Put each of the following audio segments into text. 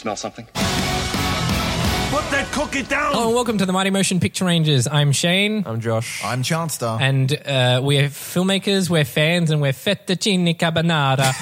smell something? Put that cookie down! Hello and welcome to the Mighty Motion Picture Rangers. I'm Shane. I'm Josh. I'm Chanstar. and uh, we're filmmakers, we're fans, and we're fettuccine carbonara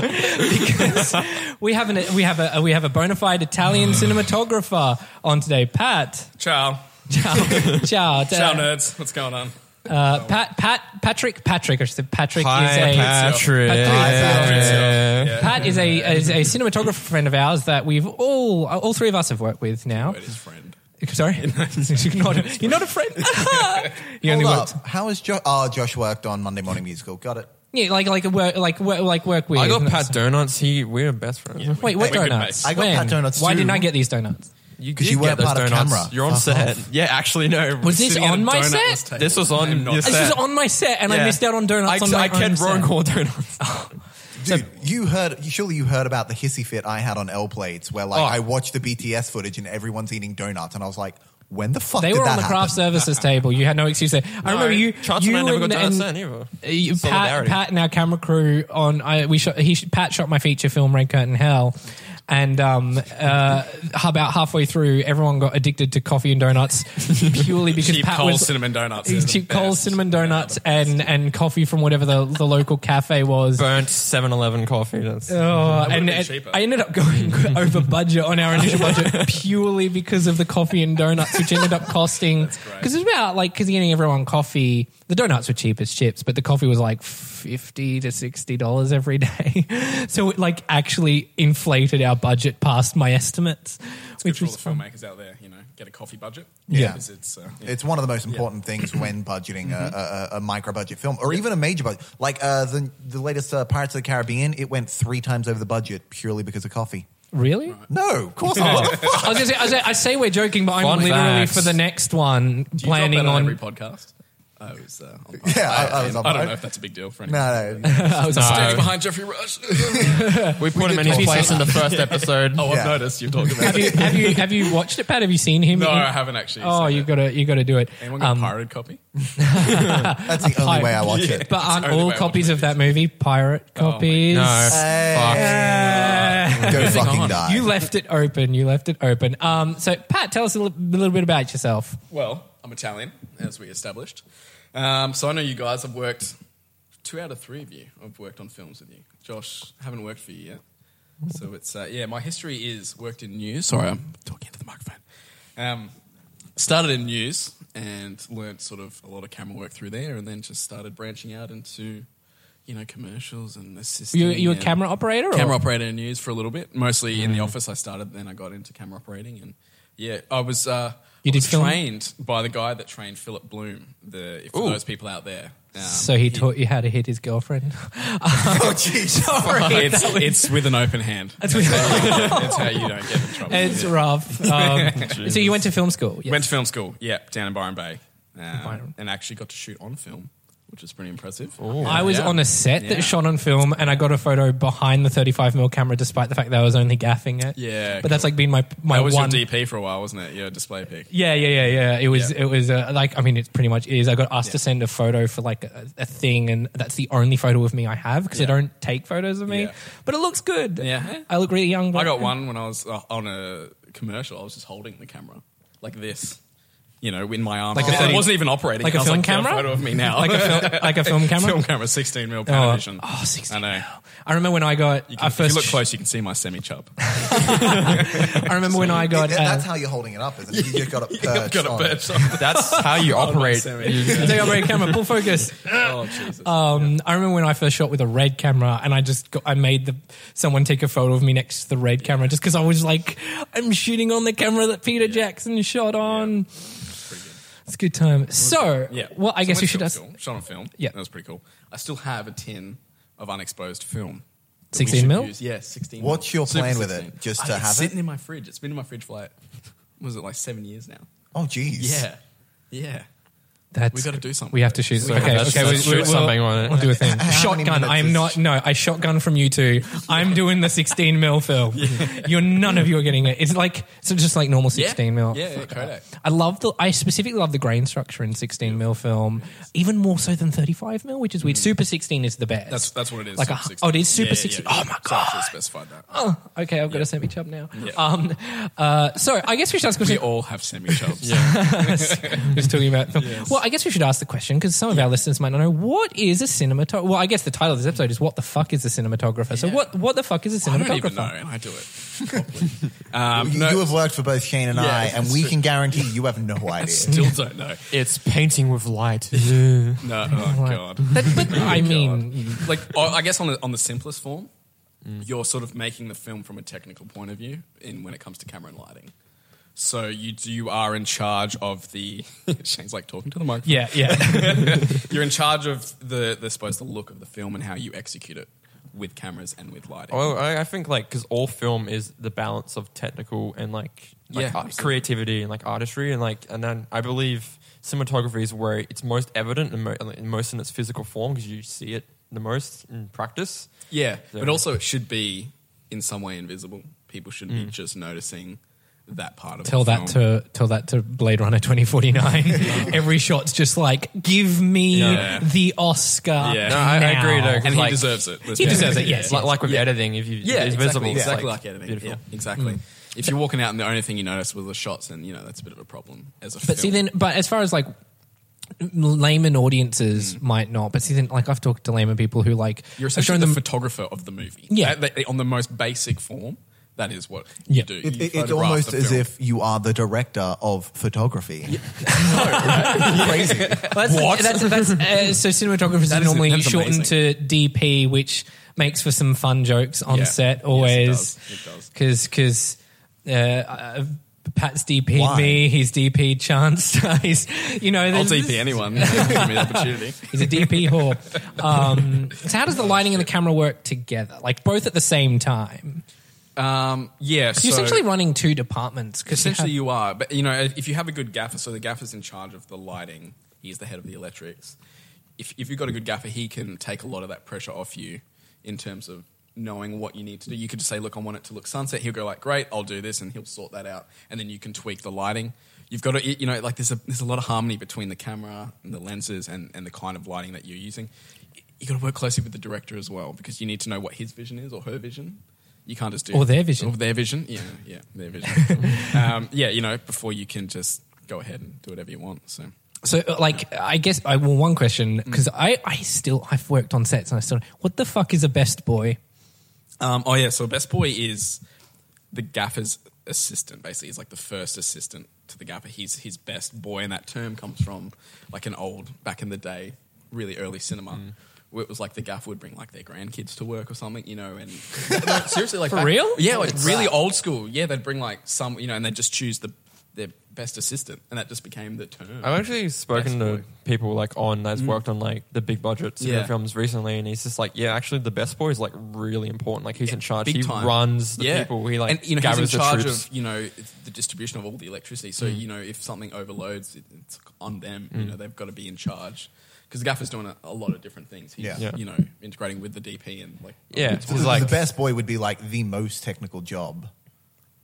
because we have an we have a we have a bona fide Italian cinematographer on today, Pat. Ciao. Ciao, ciao, Ciao, nerds. What's going on? Uh, Pat, Pat, Patrick, Patrick. I should say Patrick Hi, is a Patrick. Patrick. Pat is a is a cinematographer friend of ours that we've all all three of us have worked with now. Wait, his friend. Sorry, you're not you're not a friend. you only Hold worked. up. How is Josh? Oh, Josh worked on Monday Morning Musical. Got it. Yeah, like like work like work like work with. I got Pat Donuts. He we're best friends. Wait, what We're donuts? mates. I got When? Pat Donuts Why too. didn't I get these donuts? You, Because you weren't get those part of donuts. camera. You're on Fuck set. off. Yeah, actually no. Was this Sitting at on my donutless set? table. This was on I'm not- your This set. was on my set, and I Yeah. missed out on donuts I, on my I kept own wrong call donuts. Dude, you heard. Surely you heard about the hissy fit I had on L plates, where like Oh. I watched the BTS footage and everyone's eating donuts, and I was like, when the fuck They did were that on the craft happen? services table. You had no excuse there. I remember you. Chance you and I never got down and- either. Uh, you- Pat, Solidarity. Pat and our camera crew on I, we shot, he Pat shot my feature film Red Curtain Hell and um, uh, about halfway through everyone got addicted to coffee and donuts purely because Cheap Pat Coles was cinnamon donuts. These are the cheap Coles best. cinnamon donuts and and coffee from whatever the, the local cafe was. Burnt 7-Eleven coffee. That's Oh, and been and cheaper. I ended up going over budget on our initial budget purely because of the coffee and donuts, which ended up costing because it was about like because getting everyone coffee. The donuts were cheap as chips, but the coffee was like fifty to sixty dollars every day. so it like actually inflated our budget past my estimates, It's good which for all was the fun. filmmakers out there, you know, get a coffee budget. Yeah. Because it's, uh, yeah. It's one of the most important things when budgeting Mm-hmm. a, a, a micro budget film, or even a major budget. Like uh, the the latest uh, Pirates of the Caribbean, it went three times over the budget purely because of coffee. Really? No, of course not. What the fuck? I was gonna say, I, say, I say we're joking, but I'm Fun literally facts. for the next one Do you planning drop that on, on. every podcast. I was, uh, on Yeah, I- I was on I don't know if that's a big deal for anyone. No, no. I was Stage behind Geoffrey Rush. we put him in his place in the first episode. oh, I've Yeah. noticed you've talked about have you it. have you have you watched it, Pat? Have you seen him? No, in- I haven't actually. Oh, seen you it. got to you got to do it. Anyone got Um, a pirated copy? That's the only way I watch it. But aren't only all way I copies of that movie pirate copies? No. Go fucking die. you left it open. You left it open. Um, so, Pat, tell us a little, a little bit about yourself. Well, I'm Italian, as we established. Um, so I know you guys have worked, two out of three of you have worked on films with you. Josh, haven't worked for you yet. So it's, uh, yeah, my history is worked in news. Sorry, I'm talking into the microphone. Um, started in news and learnt sort of a lot of camera work through there and then just started branching out into, you know, commercials and assisting. You you a camera operator? Or? camera operator in news for a little bit. Mostly in the Mm. office, I started. Then I got into camera operating, and yeah, I was. Uh, You I did was film? trained by the guy that trained Philip Bloom. The for Ooh. those people out there. Um, So he, taught you how to hit his girlfriend. oh, jeez. Sorry, It's, was- it's with an open hand. That's, with- how, you, how you don't get in trouble. it's Yeah. rough. Um, so you went to film school. Yes. Went to film school. Yeah, down in Byron Bay, um, Byron. and actually got to shoot on film, which is pretty impressive. I was Yeah. on a set Yeah. that shot on film, and I got a photo behind the 35mm camera, despite the fact that I was only gaffing it. Yeah, but that's like been my my That was one. your DP for a while, wasn't it? Your display pic. Yeah, yeah, yeah, yeah. It was, Yeah. it was uh, like, I mean, it pretty much is. I got asked to send a photo for like a, a thing, and that's the only photo of me I have because Yeah. they don't take photos of me. Yeah. But it looks good. Yeah. I look really young. I got one when I was uh, on a commercial. I was just holding the camera like this, you know, in my arm. Like a I 30 wasn't even operating. like a I was film like, "Get camera? photo of me now, like a film, like a film camera. film camera, sixteen mil Oh, Panavision. oh, 16 I know. mil. I remember when I got You I can, first. if you look close, you can see my semi chub. I remember when I got. That- uh, that's how you're holding it up, isn't it? You just got it perched Got a perch it. on. That's how you operate. semi. You- Take a red camera, pull focus. Oh Jesus! Um, I remember when I first shot with a red camera, and I just got, I made the someone take a photo of me next to the red camera, just because I was like, I'm shooting on the camera that Peter Jackson shot on. It's a good time. So, yeah. well, I So guess went we should film ask. school, shot on film. Yeah. that was pretty cool. I still have a tin of unexposed film. that 16 we should mil? use. Yeah, sixteen. What's mil. your Super plan with 16. it? Just I- to it's have it? sitting in my fridge. It's been in my fridge for like, was it like seven years now? Oh, jeez. Yeah, yeah. That's We gotta do something. We have to shoot. So okay, okay, let's we, shoot something on it. We'll do a thing. Shotgun. I'm not. No, I shotgun from you two. I'm doing the 16 mil film. You're none of you are getting it. It's like it's just like normal 16 mil. Yeah, yeah, Kodak. I love the. I specifically love the grain structure in 16 mil film, even more so than 35 mil, which is weird. Super 16 is the best. Mm. That's that's what it is. Like Super a- oh, it is Super Yeah, yeah, 16. yeah. Oh my God. specified that. Oh, okay, I've got a semi chub now. Yeah. Um, uh, so I guess we should ask We all have semi chubs. Yeah. Just talking about film. Well, I guess we should ask the question because some of our listeners might not know what is a cinematographer. Well, I guess the title of this episode is "What the fuck is a cinematographer?" So, Yeah. what what the fuck is a I cinematographer? I don't even know, and I do it properly. Um, You, no, you have worked for both Shane and Yeah, I, and that's we true. can guarantee you have no idea. still don't know. It's painting with light. No, oh god. But, but I mean, like I guess on the on the simplest form, you're sort of making the film from a technical point of view in when it comes to camera and lighting. So you you are in charge of the. Shane's like talking to the microphone. yeah, yeah. You're in charge of the the supposed the look of the film and how you execute it with cameras and with lighting. Well, I, I think like because all film is the balance of technical and like, like Yeah, art- creativity and like artistry and like and then I believe cinematography is where it's most evident and mo- and most in its physical form because you see it the most in practice. Yeah, So- but also it should be in some way invisible. People shouldn't be mm. just noticing that part of tell the that film. to tell that to Blade Runner 2049. Every shot's just like, give me Yeah. the Oscar. Yeah. No, I- I agree, though, 'cause and he deserves it. He deserves honest. it, yes. like, like with Yeah. editing, if you Yeah, it's exactly, visible, it's exactly like, like, editing. beautiful. Yeah, mm. exactly. Mm. If you're walking out and the only thing you notice was the shots, then you know that's a bit of a problem as a. But see, then, but as far as like layman audiences mm. might not, but see, then, like I've talked to layman people who like you're I've essentially the them. photographer of the movie. Yeah. That- that- on the most basic form, that is what Yeah. you do. It, You it- it's almost as if you are the director of photography. Crazy. That's, That's, that's, uh, so cinematographers That are is- normally that's shortened amazing. to DP, which makes for some fun jokes on Yeah. set. Always, does. It does. because because. Uh, uh, Pat's DP'd Why? me. He's DP'd Chance. he's, you know, I'll there's- DP anyone. Give me the opportunity. He's a DP whore. Um, so how does the lighting and the camera work together? Like both at the same time? Um, yeah, so You're essentially running two departments. Cause you essentially have- you are. But you know, if you have a good gaffer, so the gaffer's in charge of the lighting. He's the head of the electrics. If if you've got a good gaffer, he can take a lot of that pressure off you in terms of knowing what you need to do. You could just say, "Look, I want it to look sunset." He'll go like, "Great, I'll do this," and he'll sort that out. And then you can tweak the lighting. You've got to, you know, like there's a there's a lot of harmony between the camera and the lenses and, and the kind of lighting that you're using. You got to work closely with the director as well because you need to know what his vision is or her vision. You can't just do Or their vision. Or their vision, yeah, yeah, their vision. um, yeah, you know, before you can just go ahead and do whatever you want. So So, uh, like, I guess I well, one question Mm. because I, I still I've worked on sets and I still what the fuck is a best boy? Um, oh yeah, so best boy is the gaffer's assistant. Basically, he's like the first assistant to the gaffer. He's his best boy, and that term comes from like an old back in the day, really early cinema. Where it was like the gaff would bring like their grandkids to work or something, you know, and no, seriously, like For back- real? yeah, like really old school. Yeah, they'd bring like some, you know, and they'd just choose the their best assistant, and that just became the term. I've actually spoken to people like on that's worked on like the big budget cinema Yeah. films recently, and he's just like, yeah, actually, the best boy is like really important. Like he's in charge. He time. runs the people. He like and you know gathers he's in charge troops. of you know the distribution of all the electricity. So Mm. you know if something overloads, it, it's on them. You know they've got to be in charge because the gaffer's doing a, a lot of different things. He's Yeah. Yeah. you know integrating with the DP and like Yeah, it's- the, like the best boy would be like the most technical job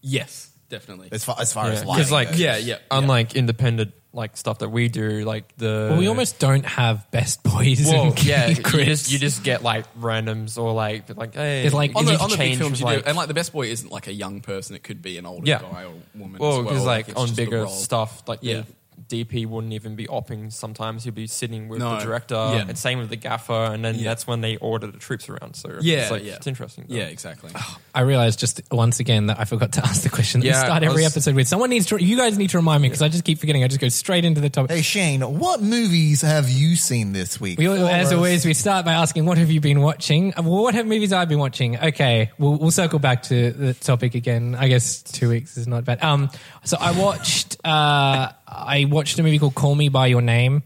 yes, definitely. as far as, far as Yeah. lighting 'Cause, like, goes. yeah, yeah. unlike independent like stuff that we do, like the Well, we almost don't have best boys. well, and yeah, you just you just get like randoms or like like hey, It's like- on the, on the big change films, you with, do, and like the best boy isn't like a young person; it could be an older Yeah. guy or woman. Well, as because well. like it's on bigger stuff, like Yeah. The DP wouldn't even be opping. Sometimes he'll be sitting with No. the director, Yeah. and same with the gaffer, and then Yeah. that's when they order the troops around. So Yeah, it's like, yeah. it's interesting. though. Yeah, exactly. I realized just once again that I forgot to ask the question that we Yeah, start I every was- episode with. Someone needs to. You guys need to remind me because I just keep forgetting. I just go straight into the topic. Hey Shane, what movies have you seen this week? We, al- For as us? always, we start by asking, "What have you been watching?" Uh, Well, what have movies I've been watching? Okay, we'll, we'll circle back to the topic again. I guess two weeks is not bad. Um, so I watched, uh, I watched a movie called "Call Me by Your Name,"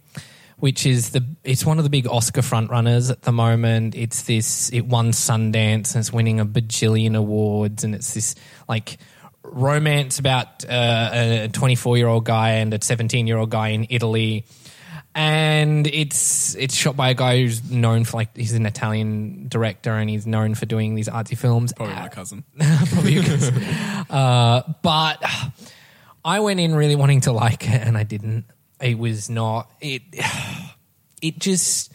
which is the it's one of the big Oscar frontrunners at the moment. It's this it won Sundance and it's winning a bajillion awards, and it's this like romance about uh, a 24 year old guy and a 17 year old guy in Italy and it's it's shot by a guy who's known for like he's an Italian director and he's known for doing these artsy films. Probably my cousin. probably because, uh, but I went in really wanting to like it and I didn't. It was not it. It just.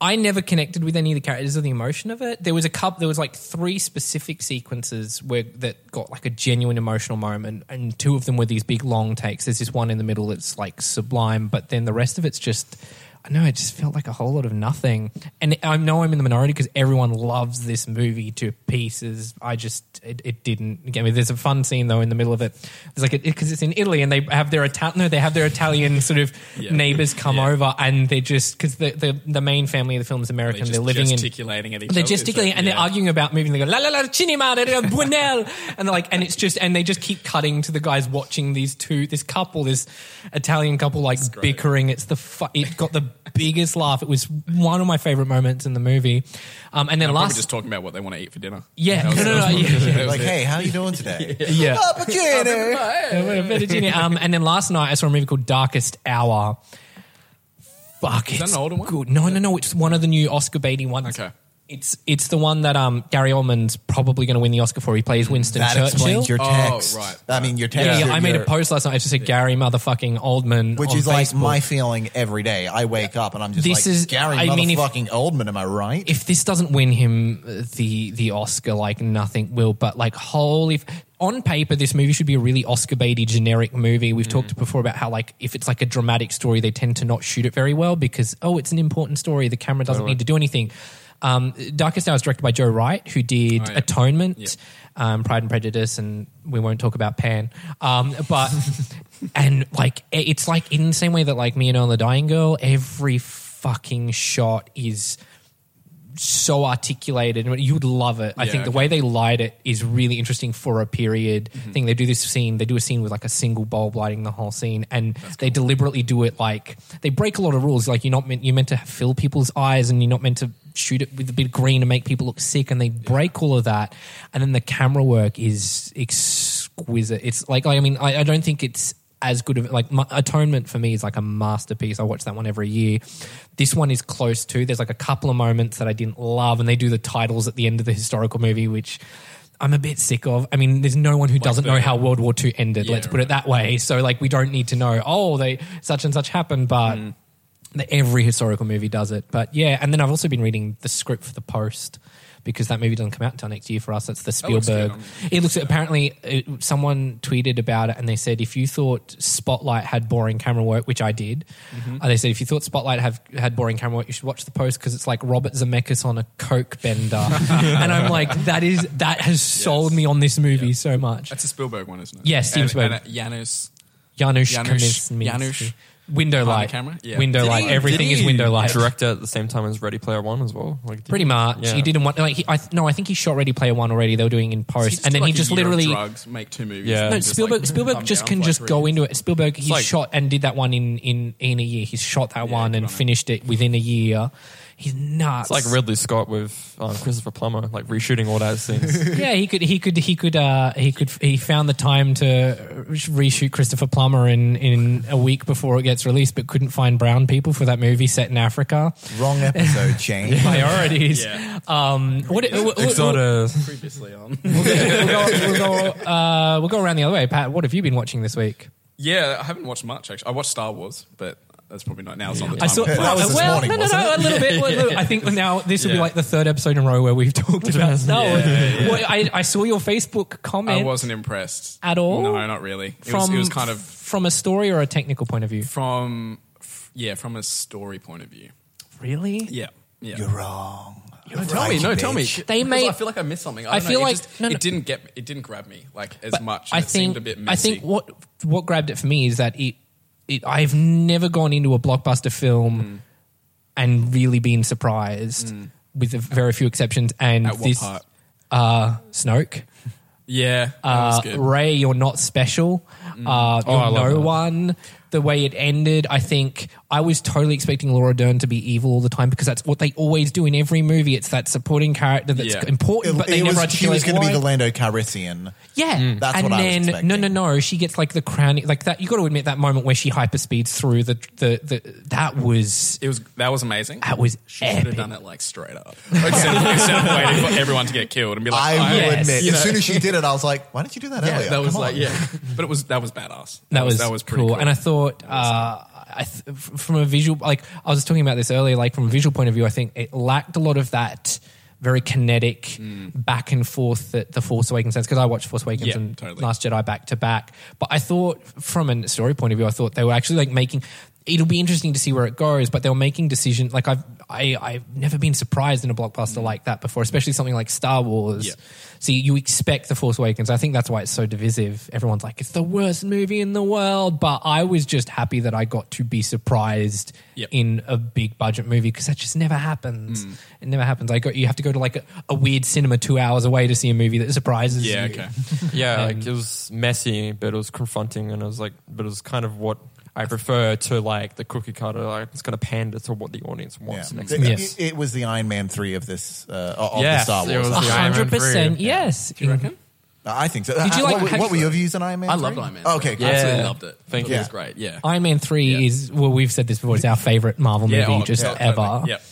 I never connected with any of the characters or the emotion of it. There was a couple. There was like three specific sequences where that got like a genuine emotional moment, and two of them were these big long takes. There's this one in the middle that's like sublime, but then the rest of it's just. I know it just felt like a whole lot of nothing, and I know I'm in the minority because everyone loves this movie to pieces. I just it, it didn't get me. There's a fun scene though in the middle of it. It's like because it's in Italy and they have their Italian no they have their Italian sort of Yeah. neighbors come Yeah. over and they're just because the, the the main family of the film is American. They're They're, living in at each they're gesticulating and they're arguing about moving. They go la la la cinema buonel and they're like and it's just and they just keep cutting to the guys watching these two this couple this Italian couple like bickering. It's the fu- it got the biggest laugh. It was one of my favorite moments in the movie. Um, and then I'm last just talking about what they want to eat for dinner. yeah was- no no no yeah, yeah. Like, hey, how you doing today? yeah. Opportunity. Fettuccine. Um, and then last night I saw a movie called Darkest Hour. Fuck, Is that it's an older one? Good. No, no, no. It's one of the new Oscar baiting ones. Okay. It's it's the one that um Gary Oldman's probably going to win the Oscar for. He plays Winston That Churchill. explains your Oh, right. I mean, your text. yeah, yeah, your- I made a your- post last night. I just said Gary motherfucking Oldman, Which on is like Facebook. my feeling every day. I wake up and I'm just This like, is- Gary I mean, if- motherfucking Oldman, am I right? if this doesn't win him uh, the the Oscar, like nothing will. But like, holy, f- on paper, this movie should be a really Oscar baity generic movie. We've talked before about how like if it's like a dramatic story, they tend to not shoot it very well because oh, it's an important story. The camera doesn't need to do anything. Um, Darkest Hour is directed by Joe Wright, who did Oh, yeah. Atonement, Yeah. um, Pride and Prejudice, and we won't talk about Pan. Um, but and like it's like in the same way that like Me and Earl and the Dying Girl, every fucking shot is so articulated and you would love it. I Yeah, think the okay. way they light it is really interesting for a period mm-hmm. thing. They do this scene, they do a scene with like a single bulb lighting the whole scene and they deliberately do it like they break a lot of rules. Like you're not meant you're meant to fill people's eyes and you're not meant to shoot it with a bit of green and make people look sick and they break all of that. And then the camera work is exquisite. It's like I mean I, I don't think it's as good of like my, Atonement for me is like a masterpiece. I watch that one every year. This one is close too. There's like a couple of moments that I didn't love, and they do the titles at the end of the historical movie, which I'm a bit sick of. I mean, there's no one who doesn't know how World War II ended. Yeah, let's put it that way. So like, we don't need to know. Oh, they such and such happened, but. Mm. Every historical movie does it, but yeah. And then I've also been reading the script for the Post because that movie doesn't come out until next year for us. That's the looks good. Spielberg. It looks apparently uh, someone tweeted about it and they said if you thought Spotlight had boring camera work, which I did, Mm-hmm. uh, they said if you thought Spotlight have had boring camera work, you should watch the post because it's like Robert Zemeckis on a coke bender, and I'm like that is that has sold me on this movie so much. That's a Spielberg one, isn't it? Yes, Steven and, Spielberg. And, uh, Janusz. Janusz Janusz-. Janusz Window light, the camera? Yeah. window Did light. he- Everything Did is he window light. Director at the same time as Ready Player One as well. Like, Pretty he- much, Yeah. he didn't want like he, I no, I think he shot Ready Player One already. They were doing in post, He's and then like he just literally drugs, make two movies. Yeah. and No, just, Spielberg. like, Spielberg calm just down can for like just three go years. into it. Spielberg, He like- shot and did that one in in in a year. He shot that one and finished it within a year. He's nuts. It's like Ridley Scott with um, Christopher Plummer, like reshooting all those things. yeah, he could he could he could uh he could he found the time to reshoot Christopher Plummer in in a week before it gets released, but couldn't find brown people for that movie set in Africa. Wrong episode, Shane. Priorities. Yeah. Um, what, what, what, it's not a. Previously on. we'll go, we'll go, uh, we'll go around the other way. Pat, what have you been watching this week? yeah, I haven't watched much actually. I watched Star Wars, but that's probably not now's not the time. I saw. to That was this well, morning, no, no, wasn't no, it? a little bit. a little- I think now this will be like the third episode in a row where we've talked about Star Wars. Well, I, I saw your Facebook comment. I wasn't impressed At all? No, not really. It, from was, it was kind of from a story or a technical point of view. from f- yeah, from a story point of view. Really? Yeah, yeah. You're wrong. no, tell me, no, tell me. They made- I feel like I missed something. I, I feel know, like- it, just, no, no. it didn't get it didn't grab me like as But much. I it think seemed a bit I think what what grabbed it for me is that it, it I've never gone into a blockbuster film Mm. and really been surprised with a very few exceptions. And At what this part? uh, Snoke. yeah, that was Uh, good. Rey, you're not special. Uh, Oh, you're I love no that. one. The way it ended, I think I was totally expecting Laura Dern to be evil all the time because that's what they always do in every movie. It's that supporting character that's Yeah. important, It, but they it never was, she was going to be why. the Lando Calrissian. Yeah, That's and what I was then expecting. no, no, no. She gets like the crown, like that. You got to admit that moment where she hyperspeeds through the the the. That was It was that was amazing. that was She should epic. have done it like straight up instead of, instead of waiting for everyone to get killed and be like, I "Oh, will yes. admit, You as soon as she did it, I was like, "Why didn't you do that yeah, earlier?" that was Come like on. yeah, but it was that was badass. That was, that was pretty cool. cool. And I thought, uh, I th- from a visual, like I was talking about this earlier, like from a visual point of view, I think it lacked a lot of that very kinetic Mm. back and forth that the Force Awakens has. Because I watched Force Awakens Yeah, and totally. Last Jedi back to back, but I thought from a story point of view, I thought they were actually like making. It'll be interesting to see where it goes, but they were making decisions. Like I've, I, I've never been surprised in a blockbuster like that before, especially something like Star Wars. Mm. Yeah. See, you expect The Force Awakens. I think that's why it's so divisive. Everyone's like, it's the worst movie in the world. But I was just happy that I got to be surprised Yep. in a big budget movie because that just never happens. It never happens. I got, you have to go to like a, a weird cinema two hours away to see a movie that surprises yeah, you. okay. Yeah, And- like it was messy, but it was confronting, and it was like, but it was kind of what I prefer to like the cookie cutter. Like it's going to pander to what the audience Yeah. wants. Next It, Yes. it- it was the Iron Man three of this uh, of Yes, the Star it Wars. was the Iron Man hundred percent, 3. yes. Do you reckon? I think so. Did you Uh, like- what, were- what were your views on Iron Man? I 3? loved Iron Man. Okay, I absolutely loved it. Thank Thought you. It was great. Yeah. Iron Man three Yeah. is well, we've said this before. It's our favorite Marvel movie, Yeah, oh, just yeah, ever. totally. Yep.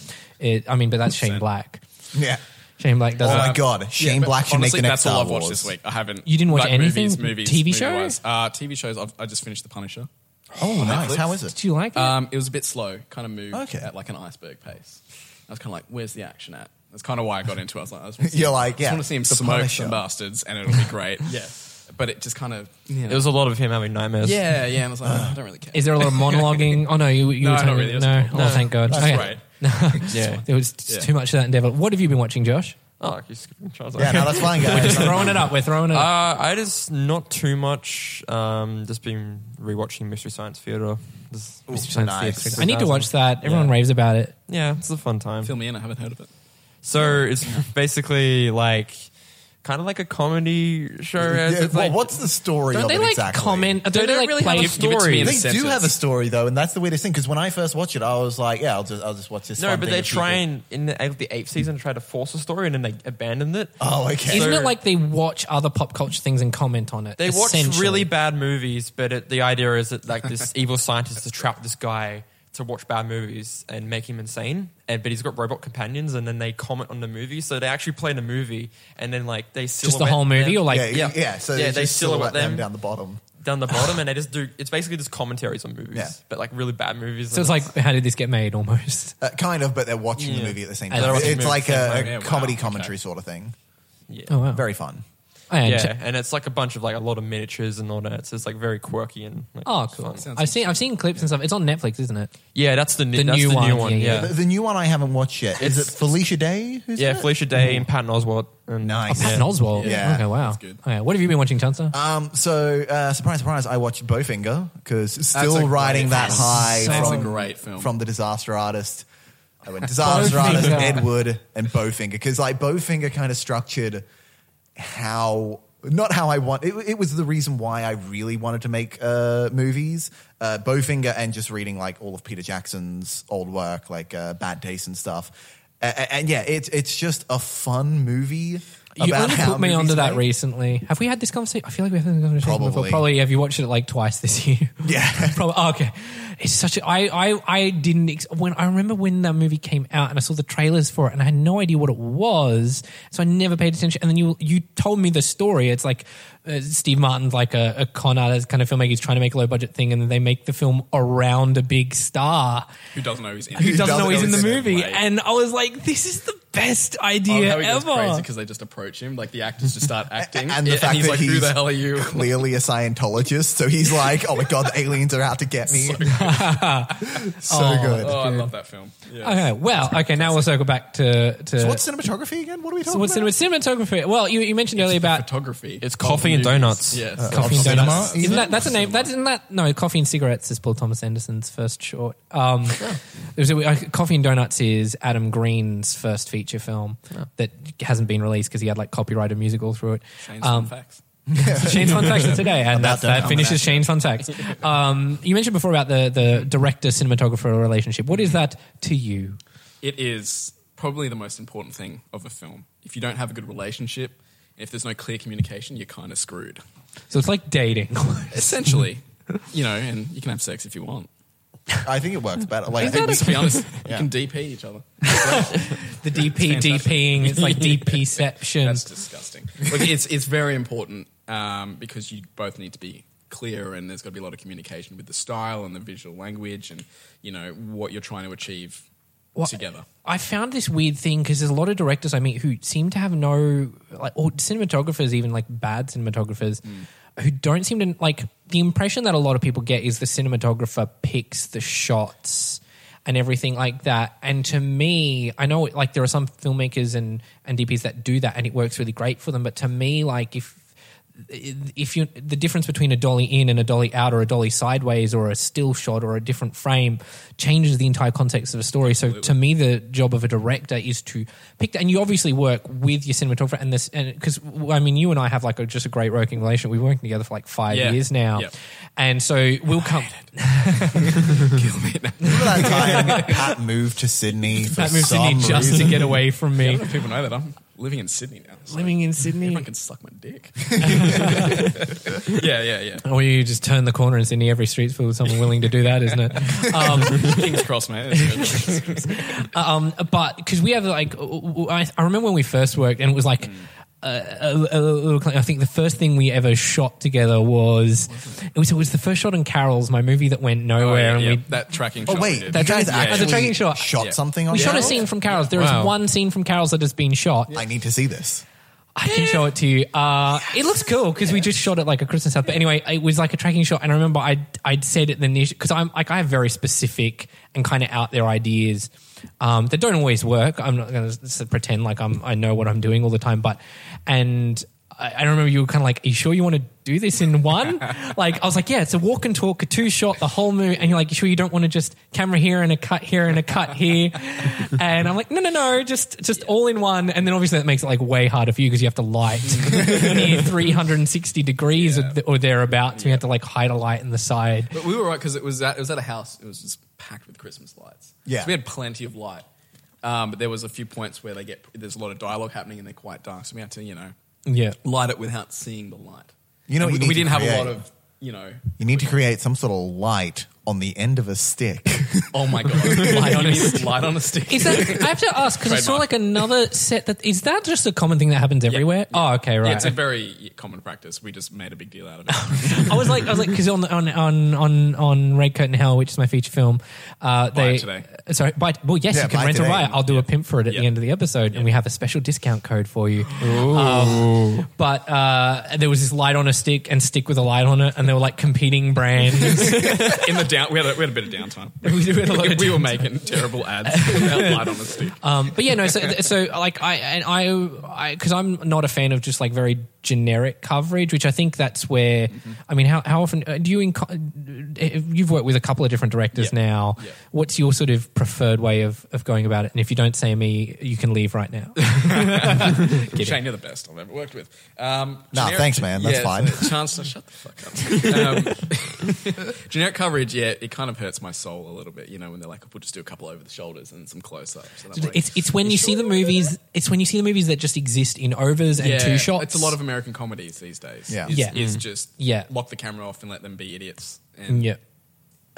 It, I mean, but that's Shane 100%. Black. yeah. Shane Black does. Oh my god, Shane but Black should honestly, make the next That's all I've watched this week. I haven't. You didn't watch like, anything? Movies, movies, TV show? movie-wise. Uh, TV shows. I've, I just finished The Punisher. Oh, nice. Netflix. How is it? Did you like it? Um, it was a bit slow. Kind of moved Okay. at like an iceberg pace. I was kind of like, "Where's the action at?" That's kind of why I got into it. I was like, I just want to see, You're like, I just yeah, want to see him The smoke Punisher. some bastards, and it'll be great. yeah, but it just kind of, you know, It was a lot of him having nightmares. yeah, yeah. And I was like, oh, I don't really care. Is there a lot of monologuing? Oh no, you, you No, were not telling really. me- It was No, cool. oh No, thank God. that's Okay. right. yeah. There was Yeah. too much of that endeavor. What have you been watching, Josh? Oh, you skipping Charles. Yeah, no, that's fine, guys. We're just throwing it up. We're throwing it up. Uh, I just not too much. Um, just been rewatching Mystery Science Theater. Just- Mystery Science nice. Theater. I need to watch that. Everyone Yeah. raves about it. yeah, it's a fun time. Fill me in. I haven't heard of it. So it's basically like kind of like a comedy show. as Yeah, it's well, like, what's the story Don't of they it like exactly? comment? Don't They they, don't like really play? have a Give- give it to me story. in a They do have a story though, and that's the weirdest thing. Because when I first watched it, I was like, "Yeah, I'll just, I'll just watch this." no, but they're with people. trying in the, eighth- the eighth season to try to force a story, and then they abandoned it. Oh, okay. Isn't So- it like they watch other pop culture things and comment on it? They watch essentially? really bad movies, but it, the idea is that like this evil scientist has trapped this guy to watch bad movies and make him insane. And but he's got robot companions, and then they comment on the movie. So they actually play the movie, and then like they Just the whole movie, them or like yeah, yeah, yeah. So Yeah, they, they just silhouette silhouette them them. down the bottom. down the bottom, and they just do. It's basically just commentaries on movies, Yeah. but like really bad movies. So it's like, how did this get made? Almost. Uh, kind of, but they're watching the movie at the same time. It's like a, a time. Yeah, wow, comedy okay. commentary sort of thing. yeah. Oh wow. Very fun. Oh, yeah, yeah, and it's like a bunch of like a lot of miniatures and all that. So it's like very quirky and like, Oh, cool. fun. I've seen I've seen clips and stuff. It's on Netflix, isn't it? Yeah, that's the, new The that's new the one, new one. yeah, Yeah, yeah. The, the new one I haven't watched yet. Is it Felicia Day? Who's yeah. in it? Felicia Day and Patton Oswalt. And, Nice. Oh, Patton Oswalt. Yeah. Okay. Wow. That's good. Okay. What have you been watching, Chancellor? Um, so uh, surprise, surprise! I watched Bowfinger because a still great riding that film. high That's from a great film. from the Disaster Artist. I went Disaster Artist, Bowfinger. Ed Wood, and Bowfinger because like Bowfinger kind of structured how not how I want. It, it was the reason why I really wanted to make uh, movies. Uh, Bowfinger and just reading like all of Peter Jackson's old work, like uh, Bad Taste and stuff. A- a- and yeah, it's it's just a fun movie. You about only how put me onto that make. recently. Have we had this conversation? I feel like we have had this conversation before. Probably. Probably. Have you watched it like twice this year? Yeah. Probably. Oh, okay. It's such a. I I I didn't ex- when I remember when that movie came out and I saw the trailers for it and I had no idea what it was, so I never paid attention. And then you you told me the story. It's like uh, Steve Martin's like a, a con artist kind of filmmaker. He's trying to make a low budget thing, and then they make the film around a big star Who doesn't know he's in? who it? doesn't know he's in the he's in movie. right. And I was like, this is the best Oh, idea how he ever. crazy because they just approach him. Like the actors just start acting, and the Yeah, fact he's that like, he's "Who the hell are you?" clearly a Scientologist, so he's like, "Oh my god, the aliens are out to get me." So, good. Oh, I love that film. Yeah. Okay, well, okay, now we'll circle back to. to So what's cinematography again? What are we talking so what's about? cinema, cinematography? Well, you, you mentioned earlier about photography. It's coffee and movies. donuts. Yes. coffee and Of cinema, donuts. Isn't that that's a name? That isn't that no coffee and cigarettes is Paul Thomas Anderson's first short. Um, there's a, uh, coffee and donuts is Adam Green's first feature film that hasn't been released because he had like copyrighted music all through it. Shane's Um, fun facts. Shane's fun facts of today, and that, that to- finishes Shane's fun facts. Um, you mentioned before about the the director cinematographer relationship. What is that to you? It is probably the most important thing of a film. If you don't have a good relationship, if there's no clear communication, you're kind of screwed. So it's like dating. Essentially, you know, and you can have sex if you want. I think it works better. Like, To be honest, Yeah. you can DP each other. the DP Fantastic. DPing. It's like DPception. That's disgusting. Look, it's it's very important um, because you both need to be clear, and there's got to be a lot of communication with the style and the visual language, and you know what you're trying to achieve Well, together. I found this weird thing because there's a lot of directors I meet who seem to have no like or cinematographers, even like bad cinematographers, who don't seem to like the impression that a lot of people get is the cinematographer picks the shots and everything like that. And to me, I know like there are some filmmakers and and DPs that do that and it works really great for them. But to me, like if if you the difference between a dolly in and a dolly out or a dolly sideways or a still shot or a different frame changes the entire context of a story. So to me the job of a director is to pick that. And you obviously work with your cinematographer and this and because i mean you and i have like a, just a great working relationship. We've been working together for like five Yeah. years now. Yeah. and so we'll come Kill me. Remember that time Pat moved to Sydney for Pat moved to some Sydney just to get away from me. Don't know if people know that. I'm living in Sydney now. So living in sydney everyone can suck my dick. yeah, yeah, yeah. or you just turn the corner in sydney every street's full of someone willing to do that isn't it um, King's Cross, mate. Um, but because we have like, I, I remember when we first worked, and it was like. A, a, a little, I think the first thing we ever shot together was it was it was the first shot in Carol's, my movie that went Oh, nowhere, yeah, and yeah. we that tracking Oh shot. we wait, did. you That guys tracking- actually as tracking shot. shot Yeah. something on we shot a Carol? scene from Carol's. There is Wow. one scene from Carol's that has been shot. I need to see this. I can show it to you. Uh, it looks cool because we just shot it like a Christmas house. But anyway, it was like a tracking shot, and I remember I'd, I'd said it the niche because I'm like I have very specific and kind of out there ideas um, that don't always work. I'm not going to pretend like I'm I know what I'm doing all the time, but and. I I remember you were kind of like, "Are you sure you want to do this in one?" like I was like, "Yeah, it's a walk and talk, a two shot, the whole movie." And you're like, "You sure you don't want to just camera here and a cut here and a cut here?" and I'm like, "No, no, no, just just all in one." And then obviously that makes it like way harder for you because you have to light near 360 degrees or, th- or thereabouts. You have to like hide a light in the side. But we were right because it was at, it was at a house. It was just packed with Christmas lights. Yeah. so we had plenty of light. Um, but there was a few points where they get there's a lot of dialogue happening and they're quite dark, so we had to you know Yeah. light it without seeing the light. You know And we, you we didn't to have a lot of you know. You need to create some sort of light on the end of a stick. Oh my god, light on a light on a stick. Is that? I have to ask because I saw Trademark. like another set that is that just a common thing that happens everywhere? Oh, okay, Yeah, right. it's a very common practice. We just made a big deal out of it. I was like, I was like, because on on on on on Red Curtain Hell, which is my feature film, uh, Buy they it today. sorry, buy, well, yes, Yeah, you can buy rent today. a riot. I'll do a pimp for it at the end of the episode, and we have a special discount code for you. Um, but uh, there was this light on a stick and stick with a light on it, and they were like competing brands. In the down, we had a, we had a bit of downtime. We had a lot we, of we were making terrible ads without light on a stick. Um, but yeah, no. So, so like I and I, because I'm not a fan of just like very generic coverage, which I think that's where. I mean, how how often uh, do you? Inco- you've worked with a couple of different directors Yeah. now. Yeah. What's your sort of preferred way of of going about it? And if you don't say me, you can leave right now. Shane, you're the best I've ever worked with. Um, Nah, thanks, man. That's yeah, fine. so- Chancellor, shut the fuck up. Um, generic coverage, yeah, it kind of hurts my soul a little bit. You know, when they're like, "We'll just do a couple over the shoulders and some close ups." It's it's when you see the movies. It's when you see the movies that just exist in overs and yeah, two shots. It's a lot of American comedies these days. Yeah. is, Yeah. is mm. just Yeah. lock the camera off and let them be idiots. And Yeah.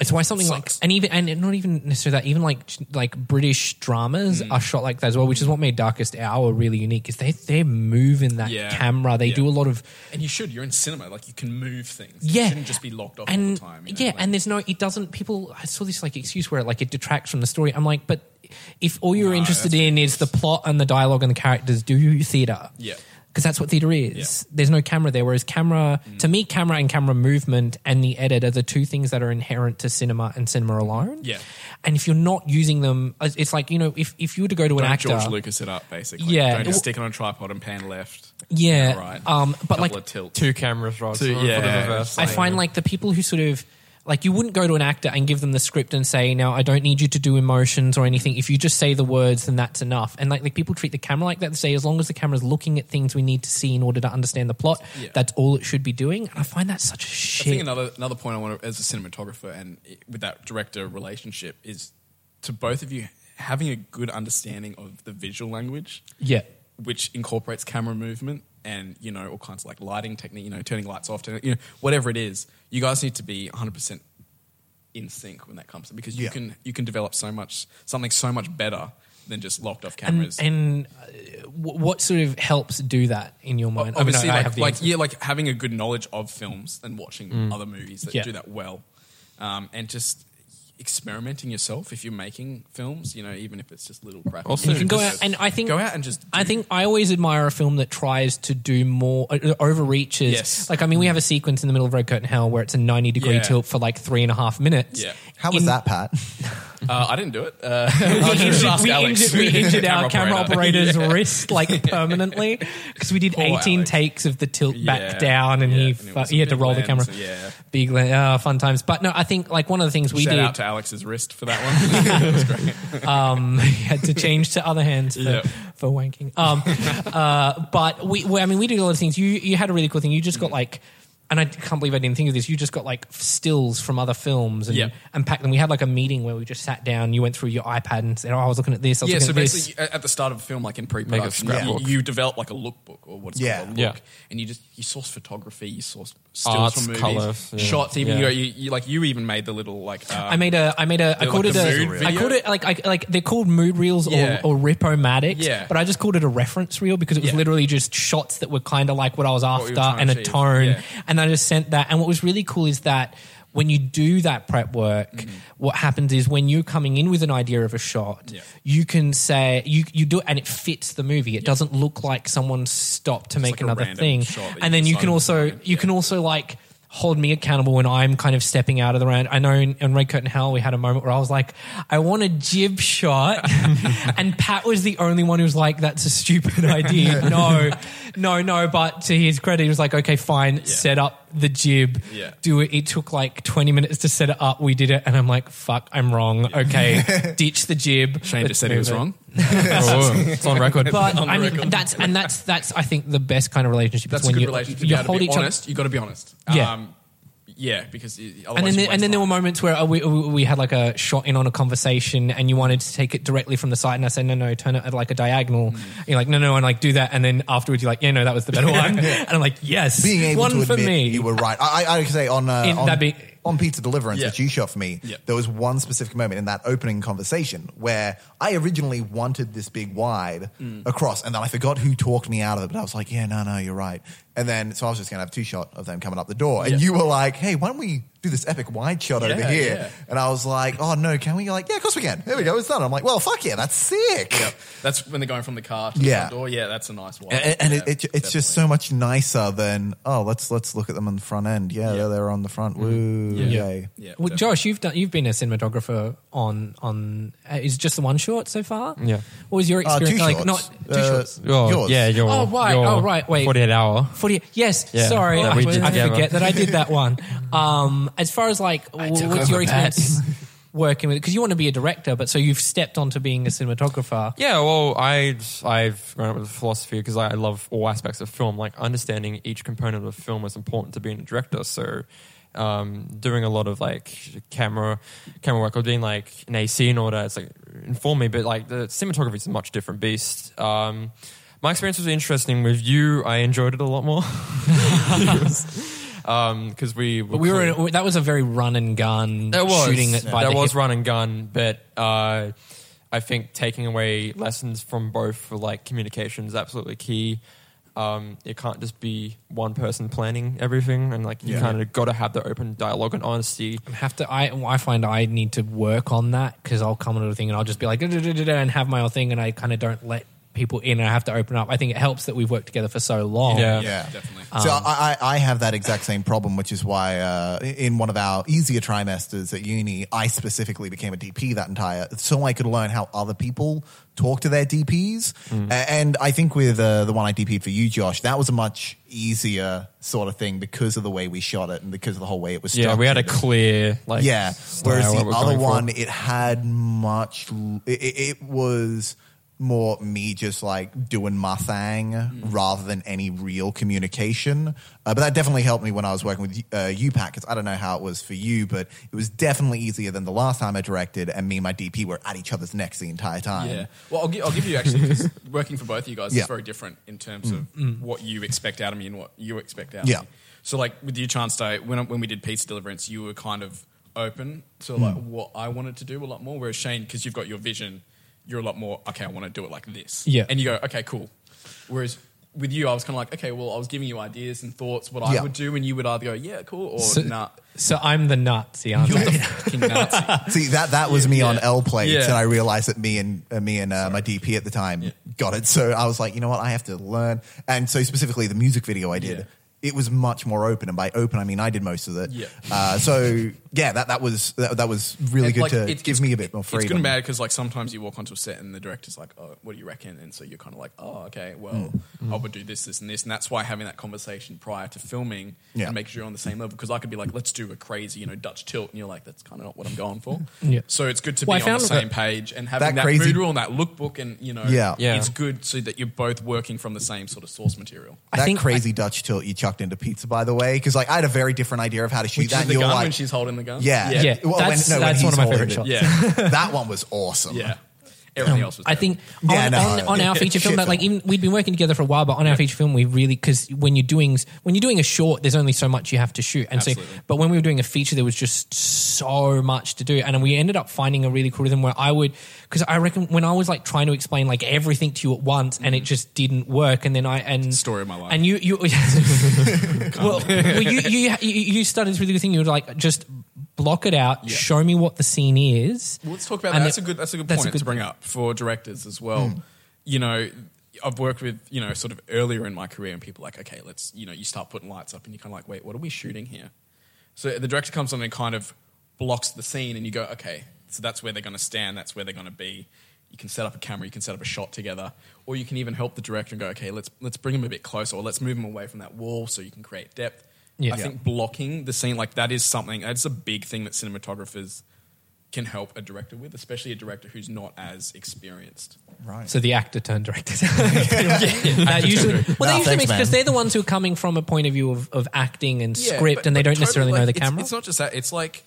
It's why something Sucks. like and even and not even necessarily that even like like British dramas mm. are shot like that as well, which is what made Darkest Hour really unique. Is they they move in that Yeah. camera. They Yeah. do a lot of and you should. You're in cinema, like you can move things. yeah, you shouldn't just be locked off and all the time. you know, yeah, like- and there's no it doesn't. People I saw this like excuse where like it detracts from the story. I'm like, but if all you're No, interested that's in is the plot and the dialogue and the characters, do you theater? Yeah. Because that's what theater is. Yeah. Mm. There's no camera there. Whereas camera, to me, camera and camera movement and the edit are the two things that are inherent to cinema and cinema alone. Yeah. And if you're not using them, it's it's like you know, if if you were to go to an Don't actor, George Lucas it up, basically. Yeah. Don't just stick it on a tripod and pan left. yeah, right. um, but Couple like of tilts. Two cameras, right? Two- for the yeah. reverse I find like the people who sort of like you wouldn't go to an actor and give them the script and say, "Now I don't need you to do emotions or anything. If you just say the words, then that's enough." And like, like people treat the camera like that. They say, as long as the camera's looking at things we need to see in order to understand the plot, Yeah. that's all it should be doing. And I find that such a shit. I think another another point I want to, as a cinematographer and with that director relationship is to both of you having a good understanding of the visual language, yeah, which incorporates camera movement and you know all kinds of like lighting technique, you know, turning lights off, turning, you know, whatever it is. You guys need to be 100 percent in sync when that comes to because you Yeah. can you can develop so much something so much better than just locked off cameras. and uh, wh- what sort of helps do that in your mind? obviously, I, mean, I like, have the like answer. yeah, like having a good knowledge of films and watching other movies that Yeah. do that well, um, and just experimenting yourself if you're making films. You know, even if it's just little crap. Also, you can go out and I think go out and just. I think I always admire a film that tries to do more, uh, overreaches. Yes. Like, I mean, we have a sequence in the middle of Red Curtain Hell where it's a 90 degree Yeah. tilt for like three and a half minutes. Yeah. How was In- that, Pat? uh, I didn't do it. Uh, we injured, we injured, we injured our camera operator's Yeah. wrist like permanently because we did Poor 18 Alex. takes of the tilt Yeah. back down and Yeah. he And fu- he had to big roll the lens, camera. yeah. Big lens. Oh, fun times. But no, I think like one of the things we Shout did. out to Alex's wrist for that one. it was great. um, he had to change to other hands for, Yeah. for wanking. Um, uh, but we, we, I mean, we did a lot of things. You, you had a really cool thing. You just got like, and I can't believe I didn't think of this. You just got like stills from other films and, Yeah. and packed them. We had like a meeting where we just sat down. You went through your iPad and said, "Oh, I was looking at this. I was yeah, looking so at basically, at at the start of a film, like in pre-production, you, scrapbook. you develop like a lookbook or what's Yeah. called a look, Yeah. and you just you source photography, you source stills Arts, from movies, colours, yeah. shots. Even Yeah. you, you, you like you even made the little like uh, I made a, I made a, I called like it a, I called it like, I, like they're called mood reels Yeah. or, or ripomatics. Yeah. But I just called it a reference reel because it was literally just shots that were kind of like what I was after and a tone. Yeah. And I just sent that. And what was really cool is that when you do that prep work, Mm-hmm. what happens is when you're coming in with an idea of a shot, Yeah. you can say you you do it and it fits the movie. It doesn't look like someone stopped to make like another thing. And then you can also you Yeah. can also like hold me accountable when I'm kind of stepping out of the round. I know in, in Red Curtain Hell we had a moment where I was like, I want a jib shot, and Pat was the only one who was like, "That's a stupid idea." no, no, no. But to his credit, he was like, "Okay, fine, set up the jib, Yeah. do it." It took like 20 minutes to set it up. We did it, and I'm like, "Fuck, I'm wrong." Okay, ditch the jib. Shane Let's just said he was it. wrong. Oh, it's on record. But On the I mean, record. that's and that's that's I think the best kind of relationship. That's is a when good you, relationship. You You got to hold be each other. honest. You got to be honest. Yeah. Um, yeah, because you- and then, you there, and waste then there were moments where uh, we, we we had like a shot in on a conversation, and you wanted to take it directly from the side, and I said, no, no, turn it at like a diagonal. Mm. And you're like, no, no, and like do that, and then afterwards you're like, yeah, no, that was the better one, and I'm like, yes, Being able one to for admit me. you were right. I, I, I could say on uh, In- on, that'd be- on Pizza Deliverance, Yeah. which you shot for me, Yeah. there was one specific moment in that opening conversation where I originally wanted this big wide Mm. across, and then I forgot who talked me out of it. But I was like, yeah, no, no, you're right. And then so I was just gonna have two shot of them coming up the door, and Yeah. you were like, hey, why don't we do this epic wide shot over here? yeah. And I was like, oh no, can we? You're like, yeah, of course we can. Here we go, it's done. I'm like, well, fuck yeah, that's sick. Yep. That's when they're going from the car to Yeah. the front door. Yeah, that's a nice one. And, and Yeah, it, it, it's just so much nicer than oh let's let's look at them on the front end yeah, they're, they're on the front woo Yeah. yay Yeah, well. Josh, you've done you've been a cinematographer on on uh, is it just the one short so far? Yeah. What was your Uh, experience? two like shorts. not two Uh, shorts. Oh, yours. Yeah, your, Oh, right. your Oh, right. Wait. 48 hour. 48. Yes. Yeah, sorry, I, I forget that I did that one. Um, as far as like, w- took what's your over experience working with? Because you want to be a director, but so you've stepped onto being a cinematographer. Yeah, well, I I've grown up with philosophy because I love all aspects of film. Like understanding each component of film is important to being a director. So, um, doing a lot of like camera camera work or being like an AC in order, it's like inform me. But like the cinematography is a much different beast. Um, my experience was interesting with you. I enjoyed it a lot more because we But we were in, that was a very run and gun There was shooting it by there the was hip. run and gun, but uh, I think taking away lessons from both for like communication is absolutely key. Um, it can't just be one person planning everything, and like you Yeah. kind of got to have the open dialogue and honesty. have to. I I find I need to work on that because I'll come into a thing and I'll just be like and have my own thing, and I kind of don't let people in and I have to open up. I think it helps that we've worked together for so long. Yeah. Yeah, definitely. So I, I, I have that exact same problem, which is why uh, in one of our easier trimesters at uni, I specifically became a DP that entire, so I could learn how other people talk to their DPs. Mm. And I think with uh, the one I DP'd for you, Josh, that was a much easier sort of thing because of the way we shot it and because of the whole way it was. Yeah, we had a structured. clear like. yeah. Whereas the other going for. one, it had much. It, it, it was more me just like doing my thing rather than any real communication. Uh, but that definitely helped me when I was working with uh, UPAC because I don't know how it was for you, but it was definitely easier than the last time I directed, and me and my DP were at each other's necks the entire time. Yeah. Well, I'll, gi- I'll give you actually because working for both of you guys Yeah. is very different in terms of what you expect out of me and what you expect out Yeah. of me. So, like with you, Chance Day, when when we did pizza deliverance, you were kind of open to like what I wanted to do a lot more. Whereas Shane, because you've got your vision, you're a lot more okay. I want to do it like this. Yeah. And you go, okay, cool. Whereas with you, I was kind of like, okay, well, I was giving you ideas and thoughts what Yeah. I would do, and you would either go, yeah, cool, or So, nah. so I'm the Nazi, aren't You're the fucking Nazi. See that that was me on L plates, Yeah. and I realized that me and uh, me and uh, my DP at the time got it. So I was like, you know what, I have to learn. And so specifically, the music video I did, Yeah. It was much more open, and by open I mean I did most of it. Yeah. Uh, so yeah, that that was that, that was really And, good like, to it's- give me a bit more freedom. It's good and bad because like sometimes you walk onto a set and the director's like, "Oh, what do you reckon?" And so you're kind of like, "Oh, okay, well, Hmm. I would do this, this, and this," and that's why having that conversation prior to filming Yeah. and making sure you're on the same level. Because I could be like, "Let's do a crazy, you know, Dutch tilt," and you're like, "That's kind of not what I'm going for." Yeah. So it's good to Well, be on the same that- page and having That that, crazy- mood rule and that lookbook, and you know, Yeah. Yeah. it's good so that you're both working from the same sort of source material. I that think crazy Dutch tilt you chucked into pizza, by the way, because like I had a very different idea of how to shoot Which that. is the you're gun like, when she's holding the gun. yeah, Yeah, Well, that's- when, no, when that's one of my holding favorite it. shots. yeah, that one was awesome. yeah. Everything um, else was. I terrible. think Yeah, on, no. on, on our feature film, Shit that like even we'd been working together for a while, but on our feature film, we really because when you're doing when you're doing a short, there's only so much you have to shoot, and Absolutely. so but when we were doing a feature, there was just so much to do, and we ended up finding a really cool rhythm where I would because I reckon when I was like trying to explain like everything to you at once, and it mm-hmm. just didn't work, and then I and Story of my life. and you you well, well, you, you you you started this really good thing. You were like just block it out, Yeah. show me what the scene is. Well, let's talk about that. That's a good. That's a good that's a point good- to bring up for directors as well. Mm. You know, I've worked with you know sort of earlier in my career, and people like, okay, let's you know, you start putting lights up, and you're kind of like, wait, what are we shooting here? So the director comes on and kind of blocks the scene, and you go, okay, so that's where they're going to stand. That's where they're going to be. You can set up a camera, you can set up a shot together, or you can even help the director and go, okay, let's let's bring them a bit closer, or let's move them away from that wall so you can create depth. Yeah. I think blocking the scene like that is something. That's a big thing that cinematographers can help a director with, especially a director who's not as experienced. Right. So the actor turned director. That usually, well, No, usually thanks, makes man. because they're the ones who are coming from a point of view of, of acting and Yeah, script, but- and they but don't totally, necessarily know like, the it's- camera. It's not just that. It's like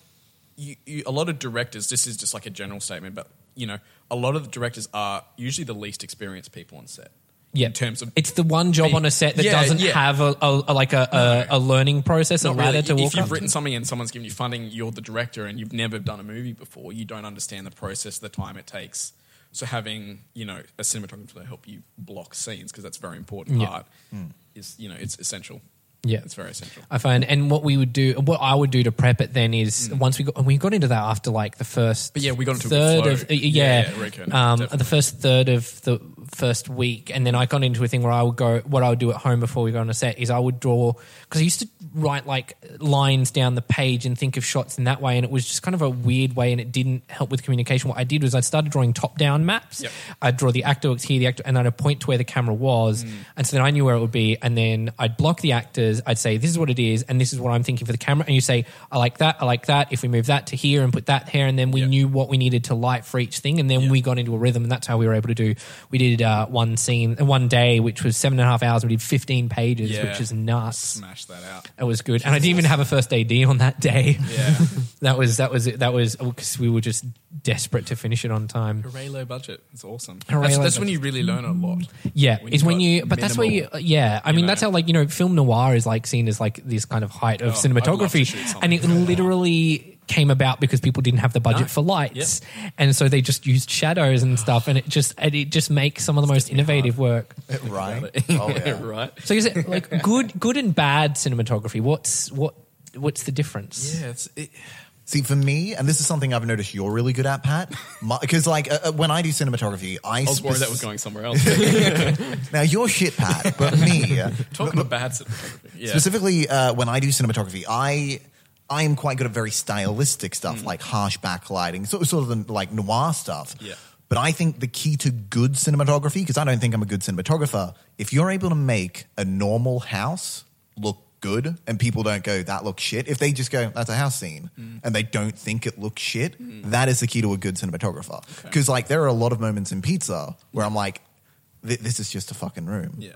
you, you, a lot of directors. This is just like a general statement, but you know, a lot of the directors are usually the least experienced people on set. Yeah, in terms of it's the one job being- on a set that Yeah, doesn't yeah. have a, a, a- like a, a, a learning process, a Not ladder really. to if walk you've up. written something and someone's given you funding, you're the director and you've never done a movie before, you don't understand the process, the time it takes. So having you know a cinematographer to help you block scenes because that's a very important part mm. is you know it's essential. Yeah. it's very essential. I find, and what we would do, what I would do to prep it then is once we got, we got into that after like the first, Mm. But yeah, we got into third of, uh, yeah, Yeah, yeah, um, the first third of the first week, and then I got into a thing where I would go, what I would do at home before we go on a set is I would draw because I used to write like lines down the page and think of shots in that way, and it was just kind of a weird way, and it didn't help with communication. What I did was I started drawing top down maps. Yep. I'd draw the actor was here, the actor, and then I'd point to where the camera was, Mm. and so then I knew where it would be, and then I'd block the actors. I'd say, "This is what it is, and this is what I'm thinking for the camera," and you say, "I like that, I like that." If we move that to here and put that here, and then we Yeah. knew what we needed to light for each thing, and then Yeah. we got into a rhythm, and that's how we were able to do. We did uh, one scene, one day, which was seven and a half hours. We did 15 pages, Yeah. which is nuts. Smash that out. It was good, and I didn't even have a first AD on that day. Yeah, that was that was that was because we were just desperate to finish it on time. hooray low budget. It's awesome. Hooray that's that's when you really learn a lot. Yeah, When is you've when you, but that's where you, yeah. I you mean, know. that's how like you know, film noir is like seen as like this kind of height of Oh, I'd love to cinematography, and it literally came about because people didn't have the budget No. for lights, and so they just used shadows and stuff, and it just and it just makes some of the most innovative work. right. Oh yeah. right. So is it like good, good and bad cinematography? What's what? What's the difference? Yeah, it's it, See, for me, and this is something I've noticed you're really good at, Pat, because like uh, uh, when I do cinematography, I, I was worried that was going somewhere else. now you're shit, Pat, but me, Talking about bad cinematography. Yeah. specifically uh, when I do cinematography, I I am quite good at very stylistic stuff like harsh backlighting, sort of, sort of the, like noir stuff. Yeah. But I think the key to good cinematography, because I don't think I'm a good cinematographer, if you're able to make a normal house look good and people don't go, that looks shit, if they just go, that's a house scene, Mm. and they don't think it looks shit, that is the key to a good cinematographer. Because, like, there are a lot of moments in pizza where I'm like, this is just a fucking room. Yeah.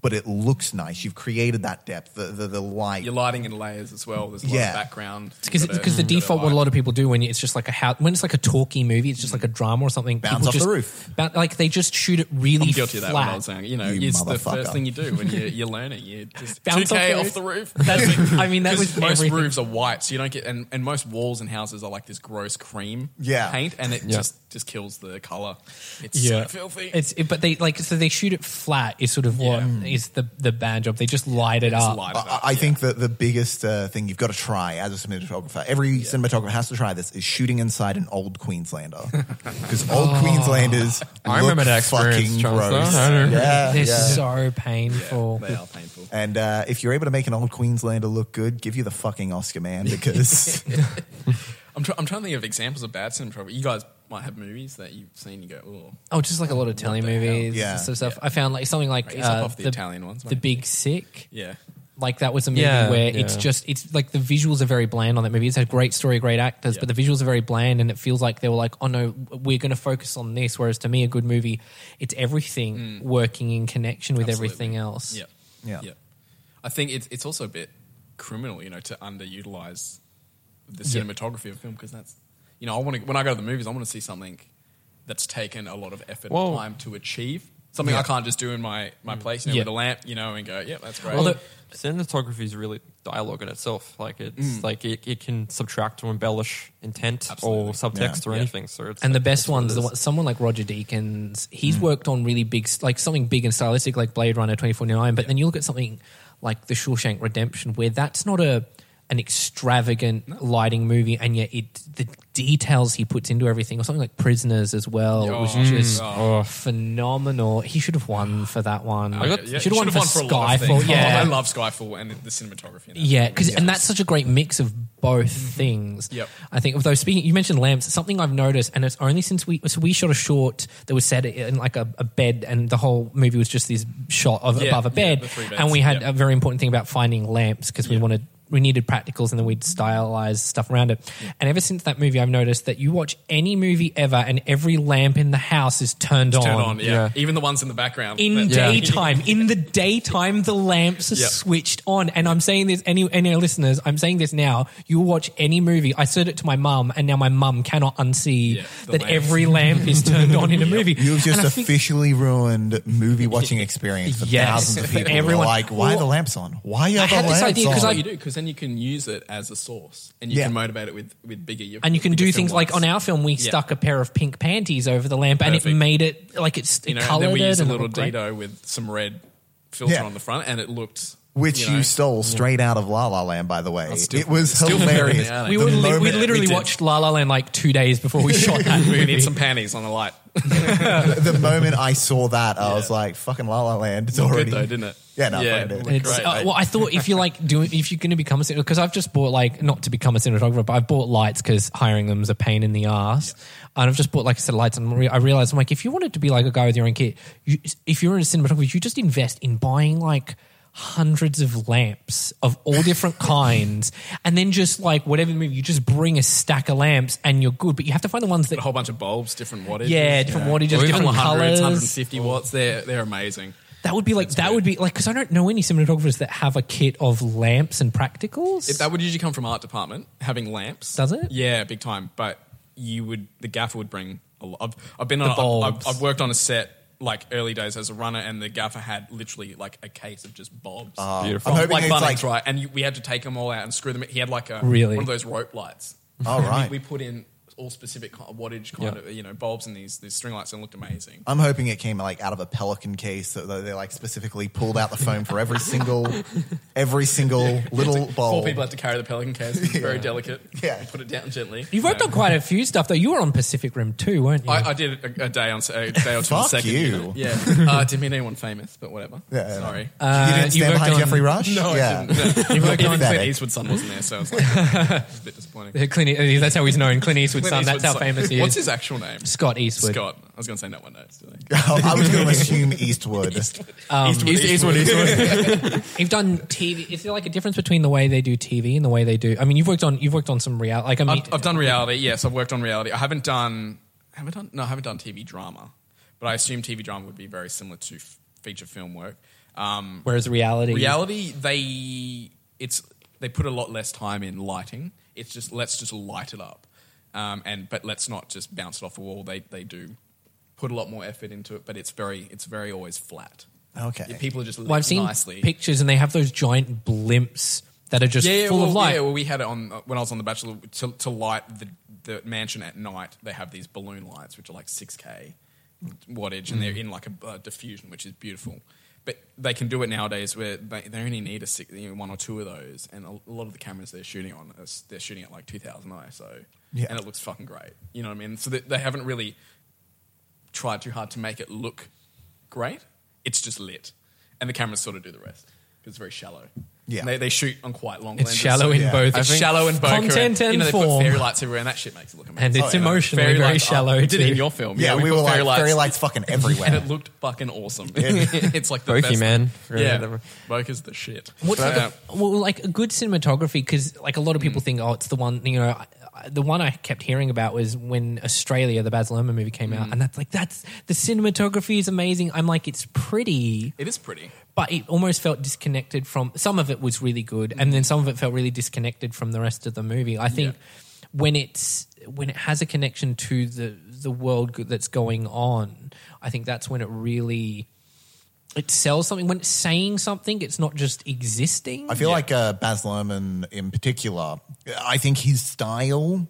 But it looks nice. You've created that depth, the, the, the light. Your lighting in layers as well. There's a lot Yeah. of background. Because because the default, what a lot of people do when it's just like a house, when it's like a talky movie, it's just like a drama or something. Bounce people off the roof. ba- like they just shoot it really I'm guilty of that when I was saying, you know, You it's the first thing you do when you're, you're learning. You just Bounce 2K off off the the roof. That's, I mean, that was most everything. roofs are white, so you don't get, and, and most walls and houses are like this gross cream Yeah. paint, and it Yeah. just just kills the color. It's yeah, so filthy. It's it, but they like so they shoot it flat is sort of what is the the bad job. They just light it Just up. light it I, up, I yeah. think that the biggest uh, thing you've got to try as a cinematographer, every cinematographer has to try this, is shooting inside an old Queenslander. Because old Queenslanders I look remember that experience, fucking Chancellor. gross. I don't- Yeah, They're yeah. so painful. they are painful. And uh, if you're able to make an old Queenslander look good, give you the fucking Oscar, man, because I'm, try- I'm trying to think of examples of bad cinematography. You guys might have movies that you've seen. You go, oh, Oh, just like a lot of Italian the hell? movies, Yeah. sort of stuff. I found like something like Raise up uh, off the Italian ones, the mate. Big Sick. yeah. Like that was a movie Yeah, where it's yeah. just it's like the visuals are very bland on that movie. It's a great story, great actors, Yeah. but the visuals are very bland, and it feels like they were like, oh no, we're going to focus on this. Whereas to me, a good movie, it's everything working in connection with Mm. Absolutely. everything else. Yeah. Yeah. Yeah. I think it's it's also a bit criminal, you know, to underutilize the Yeah. cinematography of film because that's, you know, I want to when I go to the movies, I want to see something that's taken a lot of effort Well- and time to achieve. Something Yeah. I can't just do in my, my place, you know, Yeah. with a lamp, you know, and go, yeah, that's great. Although- cinematography is really dialogue in itself. Like it's Mm. like it, it can subtract or embellish intent Absolutely. or subtext Yeah. or Yeah. anything. So it's And the like, best it's what it ones, the is. one, someone like Roger Deakins, he's Mm. worked on really big, like something big and stylistic, like Blade Runner 2049. But then you look at something like The Shawshank Redemption, where that's not a an extravagant lighting movie, and yet it the details he puts into everything, or something like Prisoners as well, Oh, was just Oh. phenomenal. He should have won for that one. I got- he should have won should've for a lot of Skyfall. Yeah, Oh, I love Skyfall and the cinematography. in that. yeah, because and that's such a great mix of both mm-hmm. things. Yep. I think. Although speaking, you mentioned lamps. Something I've noticed, and it's only since we so we shot a short that was set in like a, a bed, and the whole movie was just this shot of Yeah, above a bed, the three beds, and we had yep. a very important thing about finding lamps because we wanted. We needed practicals and then we'd stylize stuff around it. And ever since that movie, I've noticed that you watch any movie ever and every lamp in the house is turned on. Turn on, yeah. Yeah. Even the ones in the background. In That- Yeah. daytime, in the daytime, the lamps are Yep. switched on. And I'm saying this, any any listeners, I'm saying this now. You watch any movie. I said it to my mum, and now my mum cannot unsee Yeah, that lamps. every lamp is turned on in a movie. you've just And I think- officially ruined movie watching experience for Yes, thousands of people. everyone. like, why are the lamps on? Why are the I had this lamps idea 'cause on? I- what you do because then you can use it as a source and you Yeah. can motivate it with with bigger. and you can do things like on our film, we Yeah. stuck a pair of pink panties over the lamp, and it made it like it's you it know, and then we used a little. Dedo with some red filter Yeah. on the front, and it looked Which you, you, stole straight out of La La Land, by the way. still- it was hilarious. We, were li- we literally we watched La La Land like two days before we shot that We movie. need some panties on the light. the moment I saw that, I Yeah. was like, "Fucking La La Land!" It's already good though, didn't it? Yeah, no, yeah, it great. uh, well, I thought if you like doing, if you're going to become a cinematographer, because I've just bought like not to become a cinematographer, but I've bought lights because hiring them is a pain in the ass, and I've just bought like a set of lights, and re- I realized I'm like, if you wanted to be like a guy with your own kit, you, if you're in a cinematographer, you just invest in buying like hundreds of lamps of all different kinds, and then just like whatever movie, you just bring a stack of lamps and you're good. But you have to find the ones that, a whole bunch of bulbs, different wattage. yeah, different wattage, Or different 100s, colors. 150 watts. They're they're amazing. That would be like that good. would be like because I don't know any cinematographers that have a kit of lamps and practicals. It, that would usually come from art department having lamps. Does it? Yeah, big time. But you would the gaffer would bring a lot. I've, I've been on. A- I've. I've worked on a set like early days as a runner, and the gaffer had literally like a case of just bulbs. Ah. Beautiful. I'm hoping like it's Bunnings, like right? And you, we had to take them all out and screw them. He had like a Really? one of those rope lights. Oh, And we- right. We, put in all specific kind of wattage kind Yeah. of you know bulbs and these these string lights and looked amazing. I'm hoping it came like out of a Pelican case, that they like specifically pulled out the foam for every single, every single little Four bulb. people had to carry the Pelican case. It's very delicate. Yeah. Put it down gently. You've worked No. on quite a few stuff though. You were on Pacific Rim too, weren't you? I, I did a, a day on a day or two Fuck second. you. Yeah, uh, didn't mean anyone famous, but whatever. Yeah, yeah. Sorry. you Uh, didn't stand worked behind on- Geoffrey Rush. no, yeah. I didn't. No. You worked Even on Clint Pathetic. Eastwood's son wasn't there, so I was like, a bit disappointing. Clint, that's how he's known. Clint Eastwood's son. That's how famous he What's his actual name? Scott Eastwood. Scott. I was going to say no one knows. Do they? Oh, I was going to assume Eastwood. Um, Eastwood, Eastwood, Eastwood. You've done TV. Is there like a difference between the way they do TV and the way they do? I mean, you've worked on you've worked on some reality. Like I mean, I've, I've done reality. Yes, I've worked on reality. I haven't done. Haven't done. No, I haven't done TV drama. But I assume TV drama would be very similar to f- feature film work. Um, whereas reality, reality, they it's they put a lot less time in lighting. It's just let's just light it up, um, and but let's not just bounce it off a wall. They they do put a lot more effort into it, but it's very it's very always flat. Okay. Yeah, people are just Well, I've seen nicely. pictures and they have those giant blimps that are just yeah, yeah, full well, of light. Yeah, well, we had it on uh, when I was on The Bachelor to, to light the, the mansion at night. They have these balloon lights, which are like six k wattage, and Mm. they're in like a uh, diffusion, which is beautiful. But they can do it nowadays where they, they only need a six, you know, one or two of those, and a, lot of the cameras they're shooting on, are, they're shooting at like two thousand ISO, Yeah. and it looks fucking great. You know what I mean? So they, they haven't really tried too hard to make it look great. It's just lit, and the cameras sort of do the rest because it's very shallow. Yeah. They, they shoot on quite long it's lenses. shallow so- in yeah. both. it's shallow and bokeh. content and you know, they form, put fairy lights everywhere, and that shit makes it look amazing. and it's Oh, yeah. emotionally Fairy very lights- shallow. oh, we did it in your film. Yeah, Yeah, we, put were like fairy lights, fairy lights fucking everywhere. and it looked fucking awesome. it's like the Bokeh, best man. Yeah, Whatever. bokeh's the shit. What's But, like a, uh, well, like a good cinematography? Because like a lot of people mm. think, oh, it's the one. You know, I, I, the one I kept hearing about was when Australia, the Baz Luhrmann movie came out, mm. and that's like that's the cinematography is amazing. I'm like, it's pretty, it is pretty. But it almost felt disconnected from. Some of it was really good, and then some of it felt really disconnected from the rest of the movie. I think when it's when it has a connection to the the world that's going on, I think that's when it really. It sells something when it's saying something. It's not just existing. I feel Yeah. like uh, Baz Luhrmann in particular, I think his style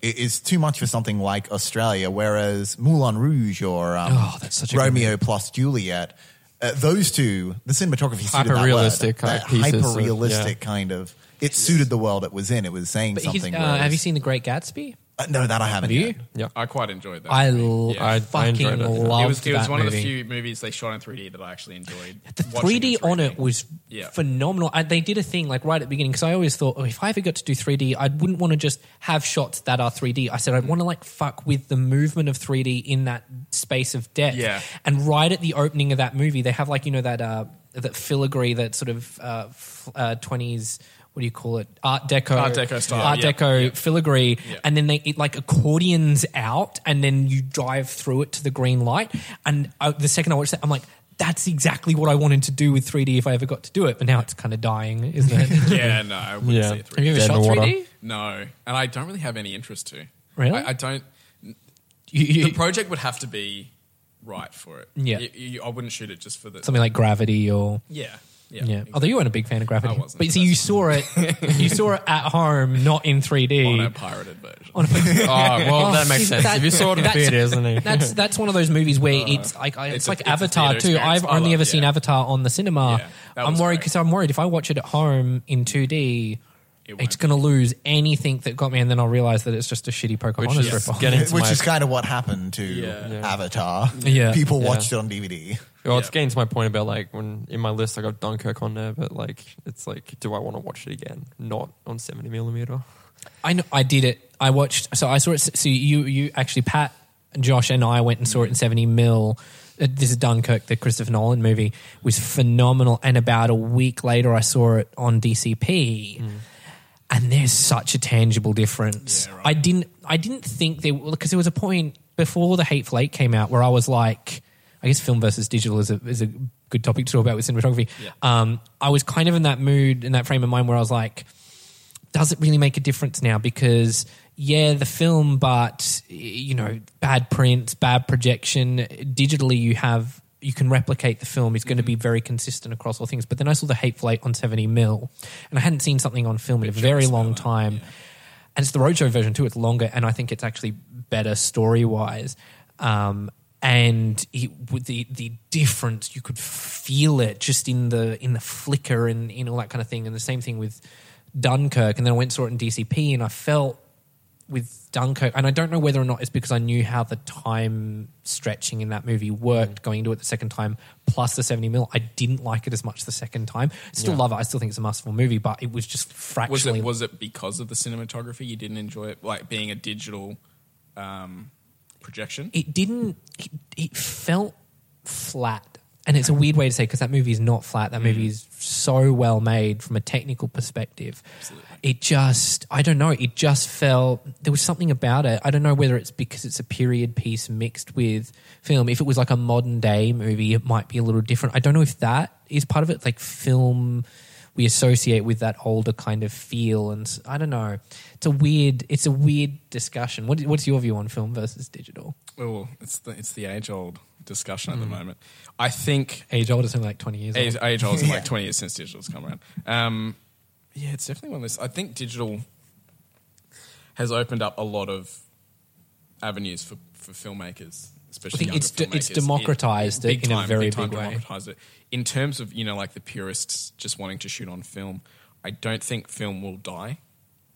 is too much for something like Australia, whereas Moulin Rouge or um, Oh, that's such a good Romeo plus Juliet, uh, those two, the cinematography suited that Hyper-realistic kind That of hyper-realistic yeah. kind of. It suited the world it was in. It was saying But something. uh, have you seen The Great Gatsby? Uh, no, that I haven't. Have you? Yeah. I quite enjoyed that. I, movie. Yeah. I- I fucking enjoyed it, loved it was, it was that one of the few movies they shot in 3D that I actually enjoyed. The watching 3D on it was Yeah. phenomenal. I, they did a thing like right at the beginning because I always thought, oh, if I ever got to do 3D, I wouldn't want to just have shots that are 3D. I said I'd want to like fuck with the movement of 3D in that space of depth. Yeah. And right at the opening of that movie, they have like you know that uh, that filigree, that sort of uh, f- uh, 20s. What do you call it? Art Deco, Art Deco style, Art yeah. Deco Yeah. filigree, Yeah. and then they it like accordions out, and then you dive through it to the green light. And uh, the second I watched that, I'm like, that's exactly what I wanted to do with 3D if I ever got to do it. But now it's kind of dying, isn't it? Yeah, no, I wouldn't Yeah. say it 3D. Have you ever Dead shot 3D? No, and I don't really have any interest to. Really? I, I don't. You- you- The project would have to be right for it. Yeah. You- you- I wouldn't shoot it just for the. something like Gravity or Yeah, yeah. yeah. Although you weren't a big fan of Gravity, I wasn't, but see, you saw it, you saw it at home, not in 3D. on a pirated version. On a- Oh, well, Oh, that makes sense. that- if you saw it in that's- theaters, isn't it? That's that's one of those movies where uh, it's like it's, It's like a Avatar theater too. I've only love- ever seen. Avatar on the cinema. Yeah, I'm worried because I'm worried if I watch it at home in 2D, It it's going to lose anything that got me, and then I'll realize that it's just a shitty Pocahontas Which is ripoff. getting Which my, is kind of what happened to Yeah. Yeah. Avatar. Yeah. People Yeah. watched it on DVD. well, it's Yeah. getting to my point about like when in my list I got Dunkirk on there, but like it's like, do I want to watch it again? Not on seventy millimeter. I know I did it. I watched. So I saw it. So you you actually Pat, Josh, and I went and saw it in seventy mil. Uh, This is Dunkirk, the Christopher Nolan movie, was phenomenal. And about a week later, I saw it on DCP, and there's such a tangible difference. Yeah, right. I didn't I didn't think there because there was a point before the Hateful Eight came out where I was like, I guess film versus digital is a is a good topic to talk about with cinematography. Yeah. Um, I was kind of in that mood in that frame of mind where I was like does it really make a difference now? Because yeah, the film, but you know, bad prints, bad projection. Digitally, you have you can replicate the film. It's going to be very consistent across all things. But then I saw the Hateful Eight on seventy mil, and I hadn't seen something on film in a very long time. and it's the roadshow version too. It's longer, and I think it's actually better story wise. Um, and it, with the the difference, you could feel it just in the in the flicker and in all that kind of thing. And the same thing with Dunkirk. And then I went and saw it in DCP, and I felt with Dunkirk, and I don't know whether or not it's because I knew how the time stretching in that movie worked going into it the second time, plus the 70 mil. I didn't like it as much the second time. I still love it. I still think it's a masterful movie, but it was just Was it was it because of the cinematography you didn't enjoy it, like being a digital um, projection? it didn't, it, it felt flat. And it's a weird way to say because that movie is not flat. That movie mm. is so well made from a technical perspective. It just, I don't know, it just felt, there was something about it. I don't know whether it's because it's a period piece mixed with film. If it was like a modern day movie, it might be a little different. I don't know if that is part of it. Like film, we associate with that older kind of feel. And I don't know. It's a weird, it's a weird discussion. What, what's your view on film versus digital? Oh, it's the it's the age old discussion at the moment. I think Age old is only like 20 years age, old. age old is like twenty years since digital's come around. Um, yeah, it's definitely one of those. I think digital has opened up a lot of avenues for, for filmmakers, especially I think younger it's de- it's filmmakers. democratized it big in a time, very time big way. democratized it. In terms of you know like the purists just wanting to shoot on film, I don't think film will die.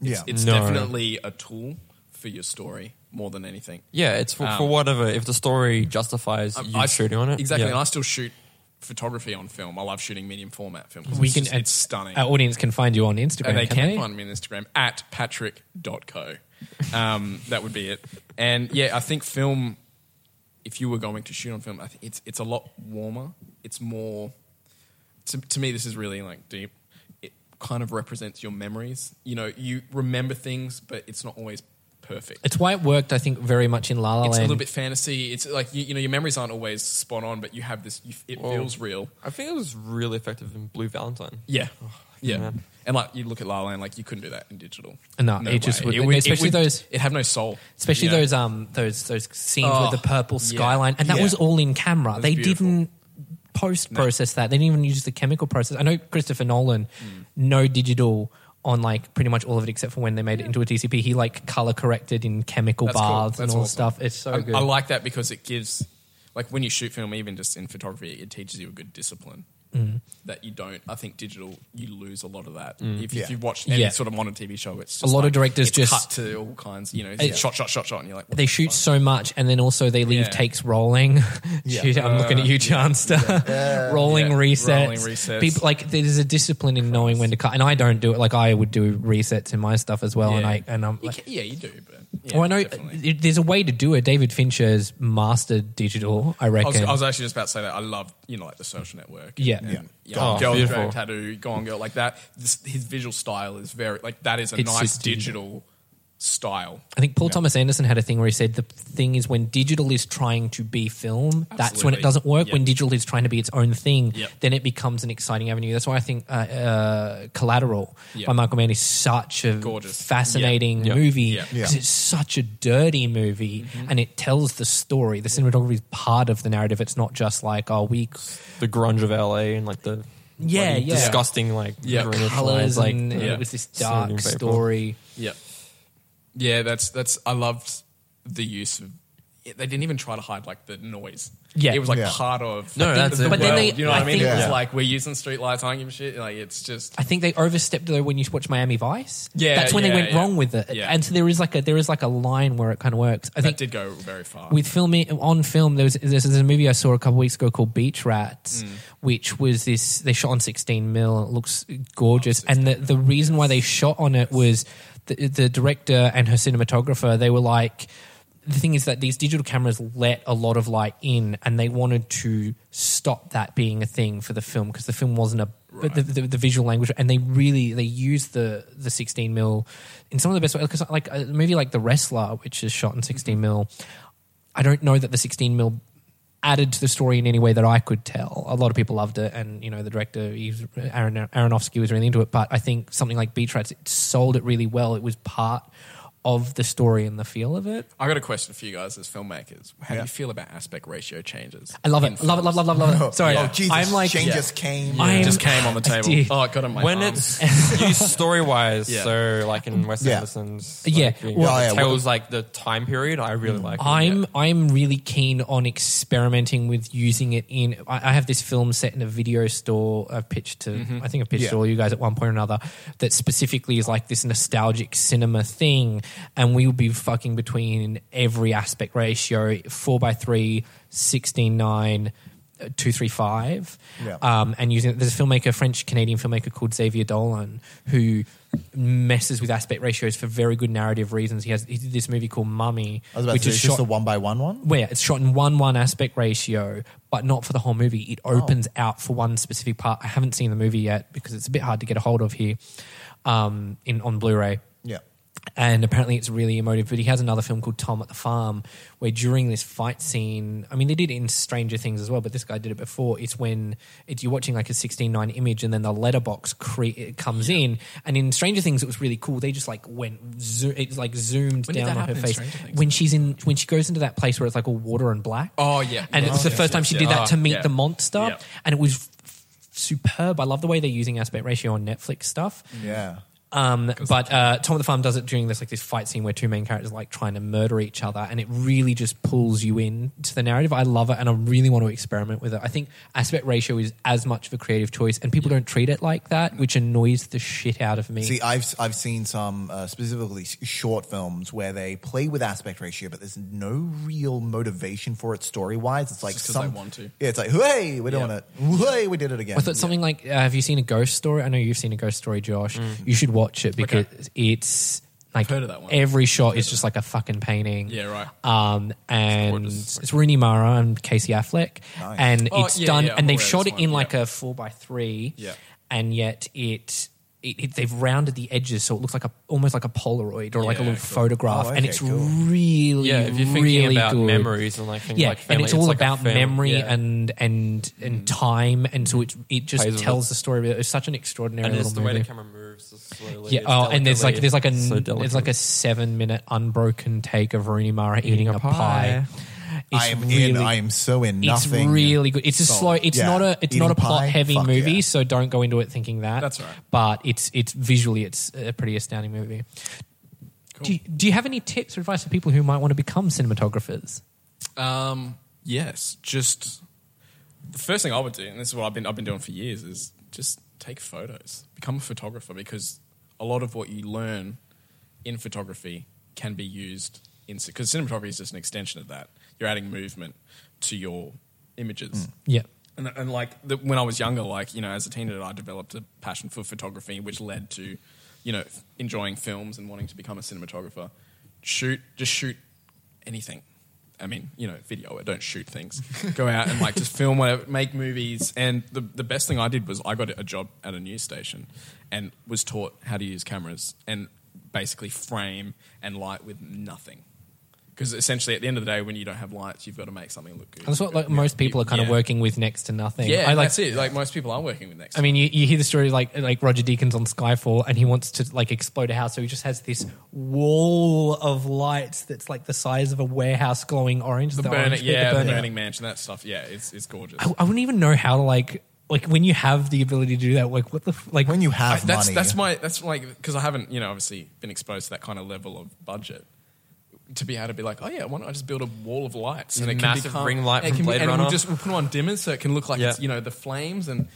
Yeah. It's No. definitely a tool for your story more than anything. Yeah, it's for, Um, for whatever. If the story justifies Um, you shooting on it, Exactly, yeah. and I still shoot photography on film. I love shooting medium format film. 'cause we it's can just- it's stunning. Our audience can find you on Instagram. and they can, can they? find me on Instagram at patrick.coe. Um, that would be it. And yeah, I think film, if you were going to shoot on film, I think it's, it's a lot warmer. It's more, to, to me, this is really like deep. It kind of represents your memories. You know, you remember things, but it's not always perfect. It's why it worked, I think, very much in La La Land. It's a little bit fantasy. It's like you, you know your memories aren't always spot on, but you have this. You, it Well, feels real. I think it was really effective in Blue Valentine. Yeah, yeah. man. And like you look at La La Land, like you couldn't do that in digital. No, it just would- would- especially those- It had no soul. especially you know? those um those those scenes Oh, with the purple yeah. skyline, and that Yeah. was all in camera. They beautiful. didn't post process that. They didn't even use the chemical process. I know Christopher Nolan, Mm. no digital on like pretty much all of it except for when they made it into a DCP. He like color corrected in chemical That's cool. baths and That's all awesome. stuff. It's so I, good. I like that because it gives, like, when you shoot film, even just in photography, it teaches you a good discipline Mm. that you don't. I think digital, you lose a lot of that. If, Yeah. if you watch any Yeah. sort of modern TV show, it's just A lot of directors it's just- cut to all kinds. You know, Yeah. shot, shot, shot, shot, and you're like, they the shoot fuck? so much, and then also they leave Yeah. takes rolling. Shoot, I'm looking at you, Chanster. rolling Yeah. resets. Rolling resets. People like there's a discipline in knowing when to cut, and I don't do it. Like I would do resets in my stuff as well, and Yeah. I and I'm You like, can- yeah, you do, but yeah, oh, I know definitely. there's a way to do it. David Fincher's mastered digital. I I reckon. was, I was actually just about to say that. I love, you know, like the social network. Yeah. And, Yeah. you Oh, know, girl with beautiful. Dragon tattoo, go on girl, like that. This, his visual style is very, like, that is a It's nice just digital style. I think Paul Thomas Anderson had a thing where he said the thing is when digital is trying to be film, that's when it doesn't work. Yep. When digital is trying to be its own thing, Yep. then it becomes an exciting avenue. That's why I think uh, uh, Collateral Yep. by Michael Mann is such a Gorgeous. fascinating Yep. movie Yep. because it's such a dirty movie and it tells the story. The cinematography is part of the narrative. It's not just like oh we The grunge of LA and like the Yeah, bloody yeah. disgusting like Yeah. colors lines, like and, and yeah. it was this dark story. Yeah. Yeah, that's, that's, I loved the use of, they didn't even try to hide, like, the noise. Yeah. It was, like, Yeah. part of No, the, that's the it. But then world, they- you know what I I mean? think- It was Yeah. like, we're using street lights, I don't give a shit. Like, it's just, I think they overstepped though when you watch Miami Vice. Yeah, that's when they yeah, went yeah. wrong with it. Yeah. And so there is like a there is like a line where it kind of works. I that think did go very far. with filming on film, there was there's, there's a movie I saw a couple weeks ago called Beach Rats, Mm. which was this they shot on 16 mil. It looks gorgeous, Oh, and the the reason why they shot on it was the the director and her cinematographer. They were like. The thing is that these digital cameras let a lot of light in, and they wanted to stop that being a thing for the film because the film wasn't a Right. the, the, the visual language, and they really they used the the 16 mil in some of the best ways. Because like a movie like The Wrestler, which is shot in 16 mil, I don't know that the 16 mil added to the story in any way that I could tell. A lot of people loved it, and you know the director Darren Aronofsky was really into it. But I think something like Beach Rats it sold it really well. It was part of the story and the feel of it. I got a question for you guys as filmmakers. How Yeah. do you feel about aspect ratio changes? I love in it. Love it. Love, love, love, love it. Sorry, Oh, Jesus. I'm like Shane Yeah. just came. I'm- just came on the table. Dude. Oh, it got on my when arm. it's used story wise, Yeah. so like in Wes Yeah. Anderson's, Yeah. like, being- Well- Oh, yeah. tells like the time period. I really like. it. I'm I'm really keen on experimenting with using it in. I, I have this film set in a video store. I've pitched to. Mm-hmm. I think I've pitched Yeah. to all you guys at one point or another. That specifically is like this nostalgic cinema thing, and we would be fucking between every aspect ratio: four by three, 16 nine. uh, 235 Yeah. um, and using there's a filmmaker French Canadian filmmaker called Xavier Dolan who messes with aspect ratios for very good narrative reasons he has he did this movie called Mommy I was about which to say, is it's just a one by one one. where it's shot in one one aspect ratio, but not for the whole movie. It Oh. opens out for one specific part. I haven't seen the movie yet because it's a bit hard to get a hold of here um, in on Blu-ray. Yeah. And apparently it's really emotive. But he has another film called Tom at the Farm, where during this fight scene, I mean, they did it in Stranger Things as well, but this guy did it before. It's when it's, you're watching like a 16:9 image, and then the letterbox cre- it comes in. And in Stranger Things, it was really cool. They just like went, zo- it's like zoomed When down on her face when she's in when she goes into that place where it's like all water and black. Oh, yeah. and Yes, it's the yes, first time she yeah. did that to meet yeah. the monster, Yeah. and it was f- superb. I love the way they're using aspect ratio on Netflix stuff. Yeah. Um, but uh, Tom of the Farm does it during this like this fight scene where two main characters are, like trying to murder each other, and it really just pulls you in to the narrative. I love it, and I really want to experiment with it. I think aspect ratio is as much of a creative choice, and people don't treat it like that, which annoys the shit out of me. See, I've I've seen some uh, specifically short films where they play with aspect ratio, but there's no real motivation for it story wise. It's like just 'cause some they want to. Yeah, it's like hey, we're doing Yeah. it. Hey, we did it again. I thought something like, uh, have you seen a ghost story? I know you've seen a ghost story, Josh. You should watch it because it's like heard of that one. every shot is just like a fucking painting. Yeah, right. Um, and gorgeous. it's Rooney Mara and Casey Affleck, Nice. and Oh, it's yeah, done. yeah, and they've shot it in like a four by three. Yeah. and yet it. It, it, they've rounded the edges so it looks like a almost like a Polaroid or like a little cool. photograph, Oh, and it's cool. really, yeah, if you're thinking really about good. memories and like things Yeah, like and it's all like about memory Yeah. and and and time, and so it it just Plays tells the story. It's such an extraordinary and it's little the way movie. the camera moves slowly. yeah. Oh, and there's like there's like a so there's like a seven minute unbroken take of Rooney Mara eating, a, pie. It's I am really, in. I am so in. It's really good. It's a slow. It's Yeah. not a. It's Eating not a plot pie? heavy Fuck movie, yeah. so don't go into it thinking that. That's right. But it's it's visually it's a pretty astounding movie. Do you, do you have any tips or advice for people who might want to become cinematographers? Um, yes, just the first thing I would do, and this is what I've been I've been doing for years, is just take photos, become a photographer, because a lot of what you learn in photography can be used in because cinematography is just an extension of that. You're adding movement to your images. Mm. Yeah. And, and like the, when I was younger, like you know, as a teenager, I developed a passion for photography, which led to, you know, enjoying films and wanting to become a cinematographer. Shoot, just shoot anything. I mean, you know, video it. Don't shoot things. Go out and like just film whatever, make movies. And the the best thing I did was I got a job at a news station, and was taught how to use cameras and basically frame and light with nothing. Because essentially, at the end of the day, when you don't have lights, you've got to make something look good. That's what like most people are kind of working with next to nothing. Yeah, I like. that's it. Like most people are working with next. I mean, you, you hear the story like like Roger Deakins on Skyfall, and he wants to like explode a house, so he just has this wall of lights that's like the size of a warehouse, glowing orange. the, the burning, orange yeah, the burning- burning mansion, that stuff. Yeah, it's it's gorgeous. I, I wouldn't even know how to like like when you have the ability to do that. Like what the f- like when you I- have that's money. that's my that's like because I haven't you know obviously been exposed to that kind of level of budget. To be able to be like, oh yeah, why don't I just build a wall of lights and A it can massive become, ring light it from can be- Blade and Runner. We'll just we'll put them on dimmers so it can look like Yeah. it's you know the flames and.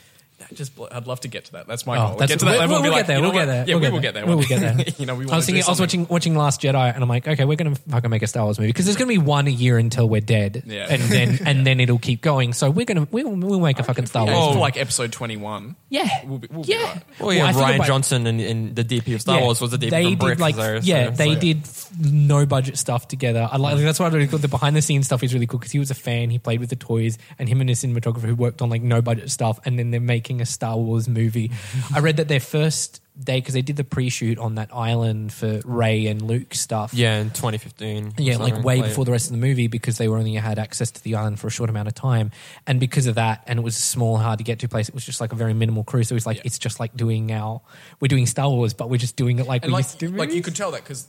Yeah, Just, I'd love to get to that. That's my Oh, goal. that's- get to that we'll- level. and be we'll like, get there, you know we'll get what? there, Yeah, we'll we get will there, get there. we'll get there. you know, we I was thinking, I was watching watching Last Jedi, and I'm like, okay, we're gonna fucking make a Star Wars movie because there's gonna be one a year until we're dead, Yeah. and then and then it'll keep going. So we're gonna we'll, we'll make a fucking Star Wars. it's movie. like episode twenty one. yeah, We'll be- we'll be yeah. right. Well, yeah, I think Rian about- Johnson and, and the DP of Star Yeah, Wars was the DP they from did Brick. like so- yeah, so- they did f- no budget stuff together. I like that's why I really cool. The behind the scenes stuff is really cool because he was a fan. He played with the toys, and him and his cinematographer who worked on like no budget stuff, and then they're making a Star Wars movie. I read that their first day because they did the pre-shoot on that island for Rey and Luke stuff. Yeah, in 2015. Yeah, like way late. before the rest of the movie because they were only had access to the island for a short amount of time, and because of that, and it was a small, hard to get to place. It was just like a very minimal crew. So it's like Yeah. it's just like doing our we're doing Star Wars, but we're just doing it like and we like, used to do. like you could tell that because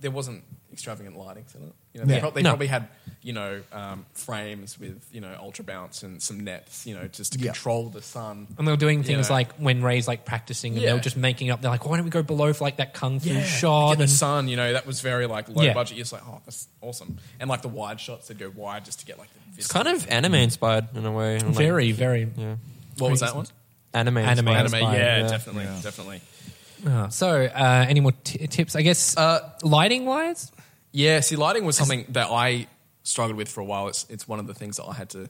there wasn't extravagant lighting in it. You know, Yeah. they, prob- they No. probably had you know um, frames with you know ultra bounce and some nets, you know, just to Yeah. control the sun. And they were doing things know. like when Rey's like practicing and they Yeah. were just making up. They're like, why don't we go below for like that kung fu Yeah, shot? Get the And sun, you know, that was very like low Yeah. budget. You're just like, oh, that's awesome. And like the wide shots, they'd go wide just to get like the. It's kind of anime inspired in a way. and, like, very, very. yeah. What was that one? Anime. Anime. inspired. Anime, inspired, yeah, yeah. definitely, definitely. Uh, so, uh, any more t- tips? I guess Uh, lighting wise, Yeah, see, lighting was something that I struggled with for a while. It's it's one of the things that I had to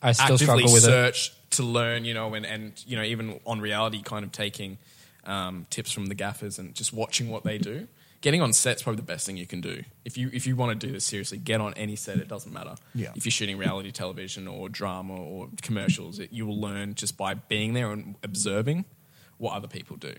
I still actively struggle with it. search to learn, you know, and, and you know, even on reality, kind of taking um, tips from the gaffers and just watching what they do. Getting on set's probably the best thing you can do. If you if you want to do this seriously, get on any set. It doesn't matter. Yeah. If you're shooting reality television or drama or commercials, it, you will learn just by being there and observing what other people do.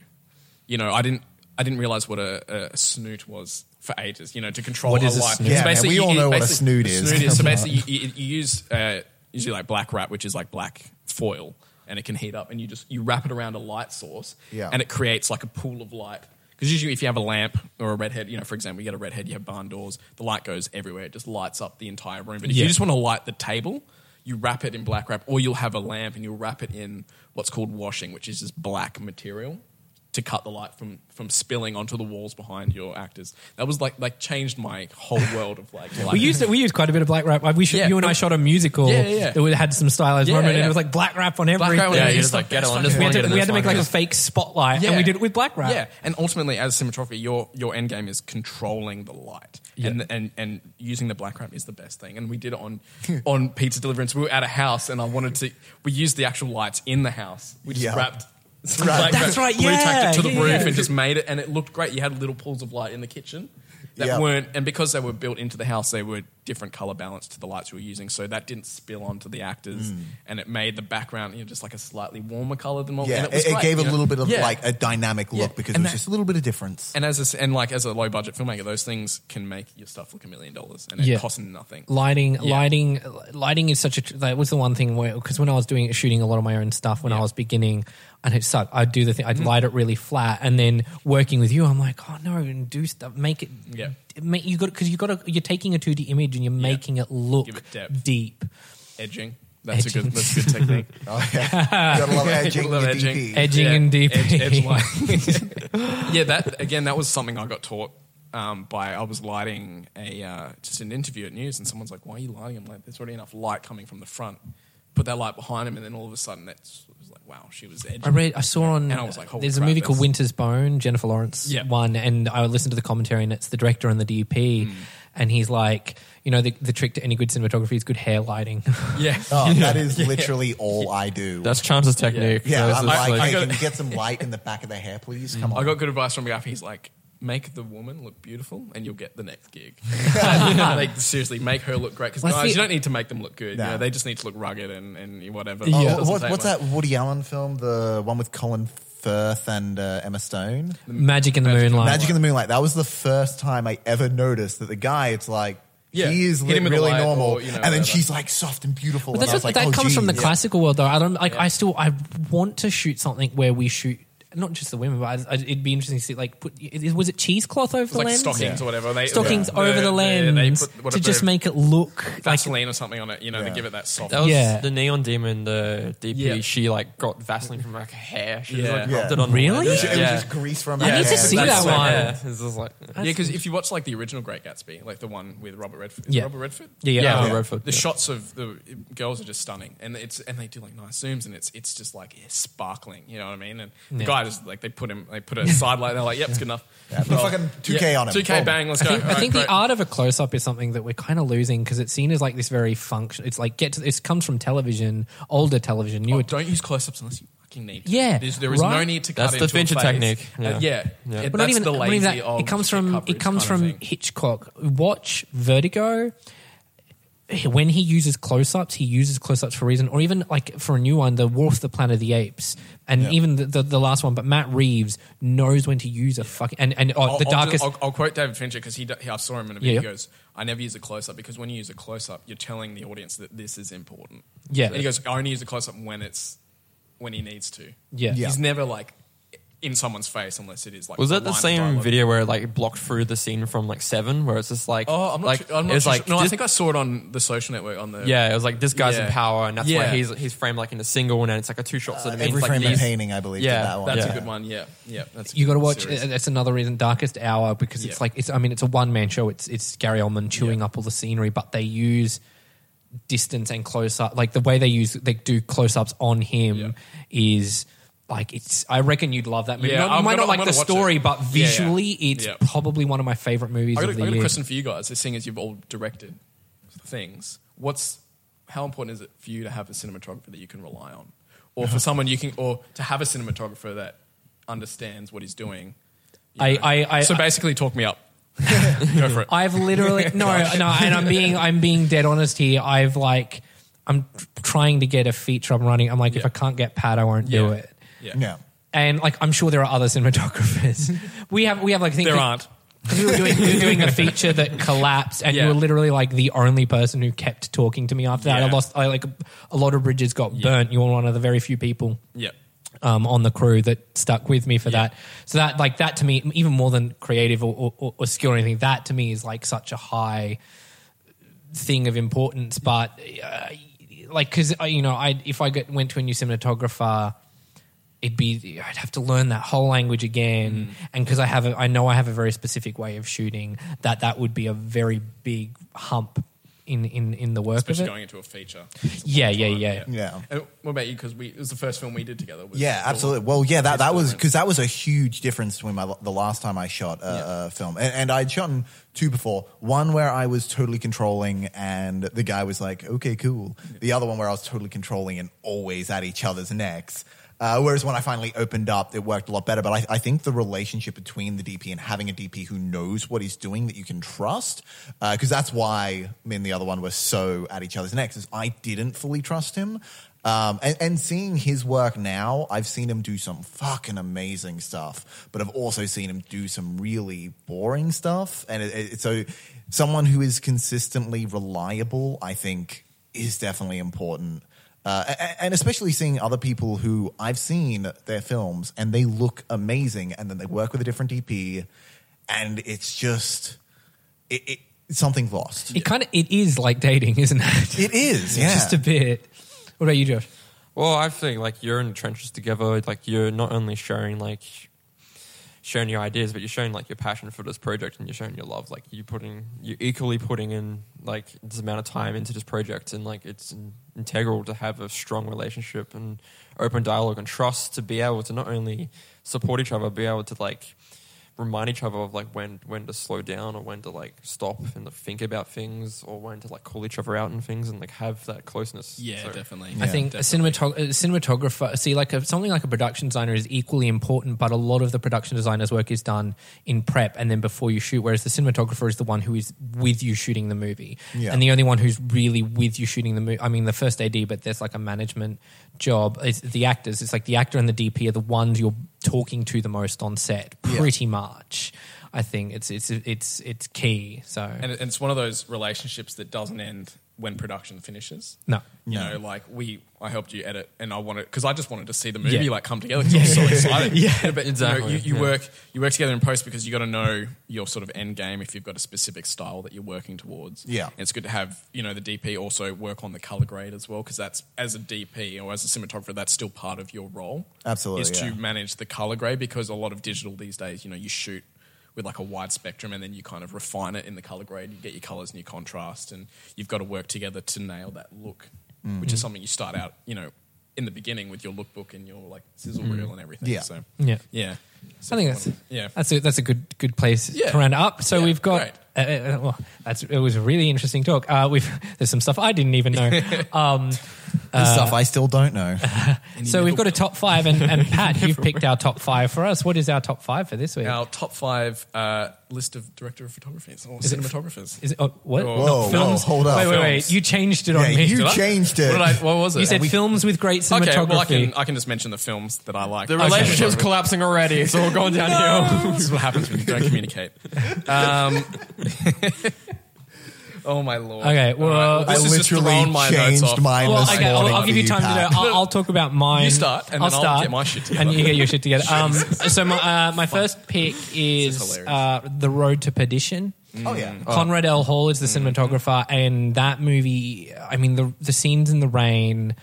You know, I didn't I didn't realize what a, a snoot was for ages. You know, to control What is a light. snoot? Yeah, So man, basically, we all you- know what a snoot is. Snoot is so basically you, you, you use uh, usually like black wrap, which is like black foil, and it can heat up, and you just you wrap it around a light source, Yeah. and it creates like a pool of light. Because usually, if you have a lamp or a redhead, you know, for example, you get a redhead, you have barn doors, the light goes everywhere, it just lights up the entire room. But if Yeah. you just want to light the table, you wrap it in black wrap, or you'll have a lamp and you'll wrap it in what's called washing, which is just black material to cut the light from from spilling onto the walls behind your actors. That was like like changed my whole world of like. We used it. We used quite a bit of black wrap. We should, Yeah. you and I shot a musical. Yeah, yeah, yeah. It had some stylized Yeah, moment, and it was like black wrap on everything. wrap Yeah, you just like get it best on. Just we had to to, we had to make like a fake spotlight, and we did it with black wrap. Yeah, and ultimately, as a cinematographer, your your end game is controlling the light, and and and using the black wrap is the best thing. And we did it on on pizza deliverance. We were at a house, and I wanted to. We used the actual lights in the house. We just Yeah. wrapped. Some Right. black That's right, Blue tacked it to the yeah, roof yeah. and just made it, and it looked great. You had little pools of light in the kitchen that Yeah. weren't, and because they were built into the house, they were different color balance to the lights we were using, so that didn't spill onto the actors, and it made the background you know just like a slightly warmer color than what. Yeah, and it, was it great, gave a know? little bit of Yeah. like a dynamic look Yeah. because And it was that- just a little bit of difference. And as a, and like as a low budget filmmaker, those things can make your stuff look a million dollars, and it Yeah. costs nothing. Lighting, Yeah. lighting, lighting is such a. That was the one thing where because when I was doing shooting a lot of my own stuff when I was beginning, and it sucked. I'd do the thing. I'd Mm-hmm. light it really flat, and then working with you, I'm like, oh no, and do stuff, make it. Yeah. Make you got because you got to. You're taking a 2D image and you're making it look it deep. Edging, that's a good, that's a good technique. Oh, yeah. Gotta love edging Love your edging. DP. Edging and DP. Edge, edge yeah, that again, that was something I got taught um, by. I was lighting a uh, just an interview at news, and someone's like, "Why are you lighting?" I'm like, "There's already enough light coming from the front." Put that light behind him, and then all of a sudden, that's it was like, "Wow, she was edging." I read, I saw on. And I was like, holy there's a crap, movie called that's- Winter's Bone, Jennifer Lawrence Yeah. one, and I listened to the commentary, and it's the director and the DP, Hmm. and he's like, you know, the, the trick to any good cinematography is good hair lighting. yeah, Oh, that is literally all I do. That's Chance's technique. yeah, So it's I'm just like, I hey, got- can you get some light in the back of the hair, please? Come on. I got good advice from Gaff. He's like, make the woman look beautiful, and you'll get the next gig. like seriously, make her look great because Well, guys, see- you don't need to make them look good. You know, they just need to look rugged and, and whatever. Oh, It doesn't what, take what's much. that Woody Allen film? The one with Colin Firth and uh, Emma Stone? Magic in the Magic Moonlight. Magic in the Moonlight. That was the first time I ever noticed that the guy, it's like, Yeah, he is hit him with a really light normal. or, you know, and then whatever. she's like soft and beautiful. But and that's I was what, like, that oh, comes from the geez. classical world, though. I don't like. Yeah. I still I want to shoot something where we shoot not just the women, but I, I, it'd be interesting to see like put it- was it cheesecloth over It's the like lens? stockings or whatever. They, Stockings the- over the the- lens they put to just make it look like Vaseline or something on it, you know, Yeah. to give it that soft. That was Yeah. the Neon Demon, the DP. Yeah. She like got Vaseline from like her hair. She just Yeah. like Yeah. rubbed it on. Really? The It was, lens. it was yeah. just grease from I her need to see That's that what- one. Yeah. It's like yeah, because if you watch like the original Great Gatsby, like the one with Robert Redford, Yeah. Robert Redford, Yeah, yeah. yeah, Yeah. Redford, the shots of the girls are just stunning, and it's and they do like nice zooms, and it's it's just like sparkling, you know what I mean? And the Yeah. Guy just like they put him, they put a side light, they're like, yep, it's good enough. Yeah, put fucking 2K on him. 2K Boom. bang, let's I go. think, I Alright, think the great. art of a close up is something that we're kind of losing because it's seen as like this very function. It's like get to it comes from television, older television, newer. Oh, don't use close-ups unless you fucking need to. Yeah, There's, there is no right? need to cut That's the into a Fincher face. technique, Uh, yeah. yeah, Yeah. It- but not that's even, the not lazy even that. old It comes shit from coverage it comes kind of from thing. Hitchcock. Watch Vertigo. When he uses close-ups, he uses close-ups for a reason, or even like for a new one, the War of the Planet of the Apes, and Yeah. even the, the, the last one. But Matt Reeves knows when to use a fucking and and oh, I'll, the I'll darkest. I'll, I'll quote David Fincher because he, he I saw him in a video. yeah. He goes, "I never use a close up because when you use a close up, you're telling the audience that this is important." Yeah. and he goes, "I only use a close up when it's when he needs to." Yeah. Yeah. he's never like in someone's face unless it is like. Was a that the same dialogue. video where it like blocked through the scene from like Seven, where it's just like, Oh, I'm not. like sure, I'm not it was sure- like, no, I think I saw it on the social network on the. yeah, it was like this guy's in power, and that's Yeah. why he's he's framed like in a single, and it's like a two shot sort of Uh, Every like frame these- of painting, I believe, Yeah, that one. That's Yeah. a good one. Yeah, yeah. That's You got to watch. series. That's another reason, Darkest Hour, because it's Yeah. like it's. I mean, it's a one man show. It's it's Gary Oldman chewing Yeah. up all the scenery, but they use distance and close up. Like the way they use, they do close ups on him is like it's. I reckon you'd love that movie. Yeah, Not- I'm you might gonna- not I'm like the gonna watch story, it. but Yeah, yeah. visually, it's Yeah. probably one of my favorite movies I got, of a, the I got a year. question for you guys. Seeing as you've all directed things, what's how important is it for you to have a cinematographer that you can rely on, or for uh-huh. someone you can, or to have a cinematographer that understands what he's doing? you I- know? I- I- so basically, talk me up. Go for it. I've literally no, no, and I'm being I'm being dead honest here. I've like I'm trying to get a feature up and running. I'm like, if I can't get Pat, I won't do Yeah. it. Yeah. Yeah. And like, I'm sure there are other cinematographers. we have we have like I think there we- aren't. we were doing we were doing a feature that collapsed, and Yeah. you were literally like the only person who kept talking to me after that. I Yeah. lost. I like a lot of bridges got burnt. You were one of the very few people Yeah. um, on the crew that stuck with me for Yeah. that. So that like that to me, even more than creative or, or, or skill or anything, that to me is like such a high thing of importance. But uh, like because you know, I if I get, went to a new cinematographer. It'd be I'd have to learn that whole language again, Mm. and because I have a, I know I have a very specific way of shooting that that would be a very big hump in in in the work Especially of it. going into a feature. Yeah, yeah, yeah. Yeah. And what about you? Because we it was the first film we did together. Was Yeah, absolutely. Well, yeah, that, that was because that was a huge difference between my, the last time I shot a, a film, and, and I'd shot two before. One where I was totally controlling, and the guy was like, "Okay, cool." The other one where I was totally controlling and always at each other's necks. Uh, whereas when I finally opened up, it worked a lot better. But I, I think the relationship between the DP and having a DP who knows what he's doing that you can trust, because that's why me and the other one were so at each other's necks. Is I didn't fully trust him. Um, and, and seeing his work now, I've seen him do some fucking amazing stuff, but I've also seen him do some really boring stuff. And it, it, so, someone who is consistently reliable, I think, is definitely important. Uh, and especially seeing other people who I've seen their films and they look amazing, and then they work with a different DP, and it's just it, it something's lost. It kind of it is like dating, isn't it? It is, yeah. just a bit. What about you, Josh? Well, I think like you're in the trenches together. Like you're not only sharing like sharing your ideas, but you're showing like your passion for this project and you're showing your love. Like you're putting you're equally putting in like this amount of time into this project, and like it's in- integral to have a strong relationship and open dialogue and trust to be able to not only support each other, but be able to like remind each other of like when when to slow down or when to like stop and to think about things or when to like call each other out and things and like have that closeness. Yeah, So- definitely. I think a, cinematog- a cinematographer, see, like a, something like a production designer is equally important, but a lot of the production designer's work is done in prep and then before you shoot, whereas the cinematographer is the one who is with you shooting the movie. Yeah. And the only one who's really with you shooting the movie, I mean, the first AD, but there's like a management job. It's the actors. It's like the actor and the DP are the ones you're talking to the most on set, Yeah. pretty much. I think it's it's it's it's key. So and it's one of those relationships that doesn't end when production finishes. no, You No. know, like we, I helped you edit, and I wanted because I just wanted to see the movie Yeah. like come together. 'cause I was so excited. Yeah, but exactly, You, know, you, you yeah. work, you work together in post because you got to know your sort of end game if you've got a specific style that you're working towards. Yeah. and it's good to have you know the DP also work on the color grade as well because that's as a DP or as a cinematographer that's still part of your role. Absolutely, is yeah. to manage the color grade because a lot of digital these days, you know, you shoot with like a wide spectrum and then you kind of refine it in the color grade. You get your colors and your contrast, and you've got to work together to nail that look, which is mm-hmm. something you start out, you know, in the beginning with your lookbook and your like sizzle mm-hmm. reel and everything. Yeah. So Yeah. yeah. so I think that's yeah. That's a that's a good good place Yeah. to round up. So Yeah, we've got great. Uh, uh, well, that's it was a really interesting talk. Uh, we've there's some stuff I didn't even know. um, The stuff I still don't know. so we've got a top five, and, and Pat, you've picked our top five for us. What is our top five for this week? Our top five uh, list of director of photography or it- cinematographers. Is it oh, what? Whoa, Not whoa, hold up. Wait, wait, wait. Films. You changed it Yeah, on me. you changed it. What, did I, what was it? You said we- films with great cinematography. Okay, well I can I can just mention the films that I like. The Okay. relationship's collapsing already. It's all going downhill. this is what happens when you don't communicate. Um, Oh my lord. Okay, well, All right, I this has just literally thrown my notes changed off. mine Well, this okay, I'll, morning I'll give you you, time to Pat. do it. I'll, I'll talk about mine. You start, and then I'll get my shit together. And you get your shit together. um, so my, uh, my first pick is is uh, The Road to Perdition. Oh yeah. Conrad L. Hall is the cinematographer, and that movie. I mean, the the scenes in the rain,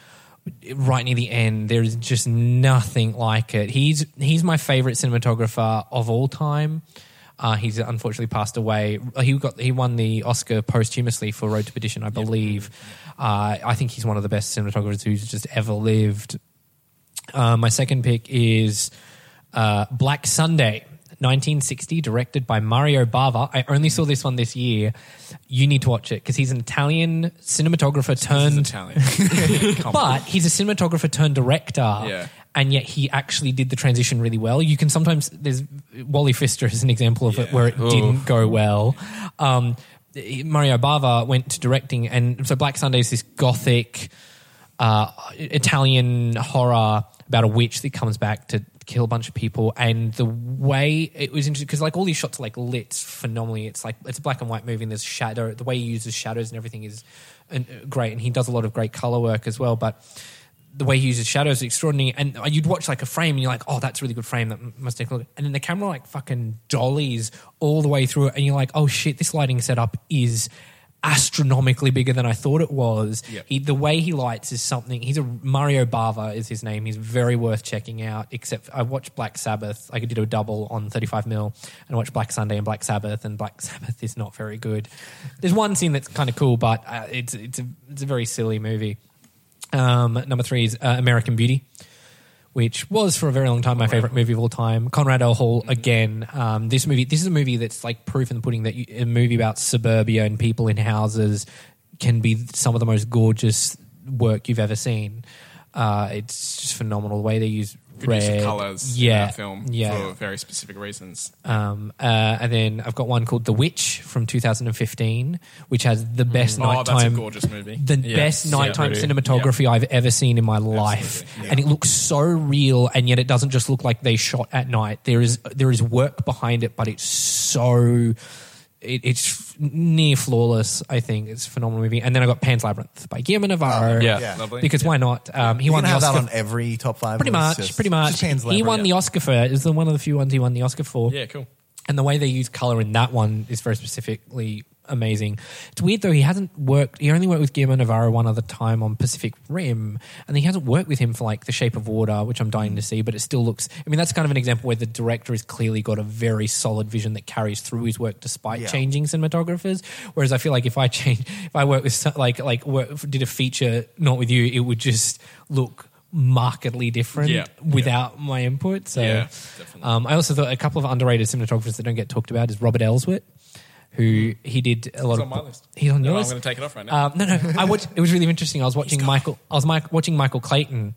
right near the end. There is just nothing like it. He's he's my favorite cinematographer of all time. Uh, he's unfortunately passed away. He got he won the Oscar posthumously for Road to Perdition, I believe. Uh, I think he's one of the best cinematographers who's just ever lived. Uh, my second pick is uh, Black Sunday, 1960, directed by Mario Bava. I only saw this one this year. You need to watch it because he's an Italian cinematographer turned, Italian. But he's a cinematographer turned director. Yeah. And yet he actually did the transition really well. You can sometimes there's Wally Pfister is an example of it where it didn't go well. Um, Mario Bava went to directing, and so Black Sunday is this gothic uh, Italian horror about a witch that comes back to kill a bunch of people, and the way it was interesting because like all these shots are like lit phenomenally. It's like it's a black and white movie, and there's shadow. The way he uses shadows and everything is uh, great, and he does a lot of great color work as well. But the way he uses shadows is extraordinary. And you'd watch like a frame and you're like, oh, that's a really good frame. That must take a look. And then the camera like fucking dollies all the way through it. And you're like, oh shit, this lighting setup is astronomically bigger than I thought it was. Yep. He, the way he lights is something. He's a Mario Bava is his name. He's very worth checking out. Except I watched Black Sabbath. I did a double on 35 mil, and I watched Black Sunday and Black Sabbath. And Black Sabbath is not very good. There's one scene that's kind of cool, but uh, it's it's a it's a very silly movie. Um, number three is uh, American Beauty, which was for a very long time my favorite movie of all time. Conrad L. Hall again. Um, this movie, this is a movie that's like proof in the pudding that you, a movie about suburbia and people in houses can be some of the most gorgeous work you've ever seen. Uh, it's just phenomenal the way they use Good red, use of colours yeah, in that film yeah. for very specific reasons. Um, uh, and then I've got one called The Witch from 2015, which has the best Oh, nighttime. that's a gorgeous movie. The best nighttime Yeah. cinematography I've ever seen in my life, and it looks so real, and yet it doesn't just look like they shot at night. There is there is work behind it, but it's so it, it's near flawless. I think it's a phenomenal movie. And then I got Pan's Labyrinth by Guillermo Navarro. Yeah. Yeah. Lovely. because why not? Um, he You won can the have Oscar. that on every top five. pretty list, much, just- pretty much. just Pan's He Labyrinth. won the Oscar for it. It was the one of the few ones he won the Oscar for. Yeah, cool. And the way they use color in that one is very specifically amazing. It's weird though; he hasn't worked. He only worked with Guillermo Navarro one other time on Pacific Rim, and he hasn't worked with him for like The Shape of Water, which I'm dying to see. But it still looks. I mean, that's kind of an example where the director has clearly got a very solid vision that carries through his work despite Yeah. changing cinematographers. Whereas I feel like if I change, if I work with like like work, did a feature not with you, it would just look markedly different Yeah. without my input. So Yeah, um, I also thought a couple of underrated cinematographers that don't get talked about is Robert Elswit, who he did a lot He's of. on my list. He's on No, your I'm going to take it off right now. Um, no, no. I watched. It was really interesting. I was watching Michael. I was watching Michael Clayton,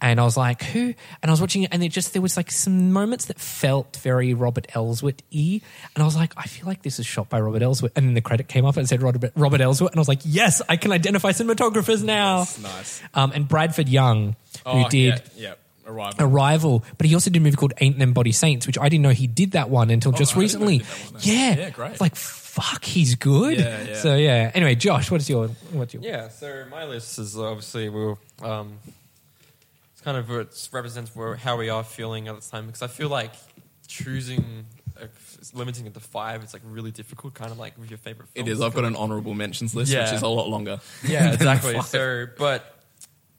and I was like, "Who?" And I was watching it, and it just there was like some moments that felt very Robert Elswit y, and I was like, "I feel like this is shot by Robert Elswit." And then the credit came up and it said Robert Robert Elswit, and I was like, "Yes, I can identify cinematographers now." nice. Um, and Bradford Young, who Oh, did. yeah, yeah. Arrival. Arrival, but he also did a movie called Ain't Them Body Saints, which I didn't know he did that one until just Oh, I didn't recently. he did that one. Yeah, Yeah, great. Like fuck, he's good. Yeah, yeah. So yeah. Anyway, Josh, what's your what's your? Yeah, so my list is obviously we'll. Um, it's kind of it represents where, how we are feeling at the time because I feel like choosing, uh, limiting it to five, it's like really difficult. Kind of like with your favorite. It films. is. I've got an honourable mentions list, Yeah. which is a lot longer. Yeah, exactly. Five. so, but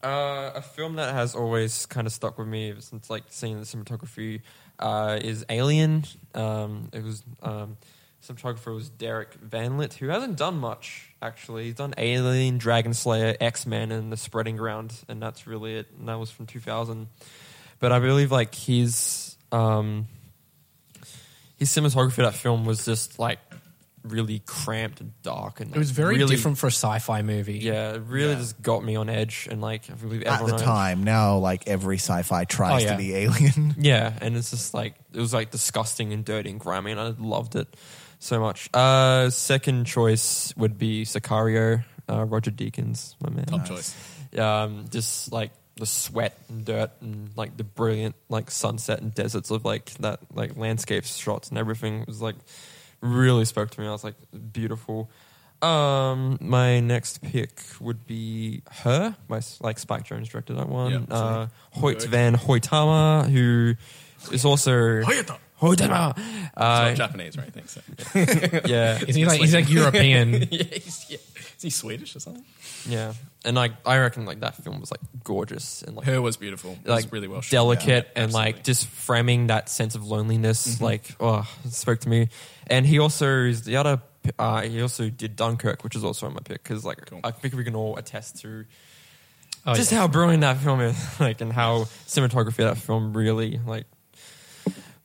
uh, a film that has always kind of stuck with me since like seeing the cinematography uh, is Alien. Um, it was um, cinematographer was Derek Vanlint, who hasn't done much actually. He's done Alien, Dragon Slayer, X Men, and The Spreading Ground, and that's really it. And that was from 2000. But I believe like his um, his cinematography of that film was just like really cramped and dark and It was very really, different for a sci-fi movie. yeah, it really Yeah. just got me on edge, and like I At the knows- time, now like every sci-fi tries Oh, yeah. to be alien. Yeah, and it's just like it was like disgusting and dirty and grimy, and I loved it so much. Uh, second choice would be Sicario, uh, Roger Deakins, my man. Top choice. Um, just like the sweat and dirt and like the brilliant like sunset and deserts of like that like landscape shots and everything it was like really spoke to me. I was like beautiful. Um, my next pick would be her. My like Spike Jonze directed that one. Yeah, uh, Hoyte van Hoytema, who is also Hoyta. Hoytama. It's Uh, not Japanese or anything. So. yeah, Is he like he's like European? yeah, he's, yeah. Is he Swedish or something? yeah, and like I reckon like that film was like gorgeous and like Her was beautiful. It like was really well shot. delicate Yeah, and like just framing that sense of loneliness Mm-hmm. like oh it spoke to me and he also is the other uh, he also did dunkirk which is also on my pick because like Cool. i think we can all attest to Oh, just yeah. how brilliant that film is like and how cinematography of that film really like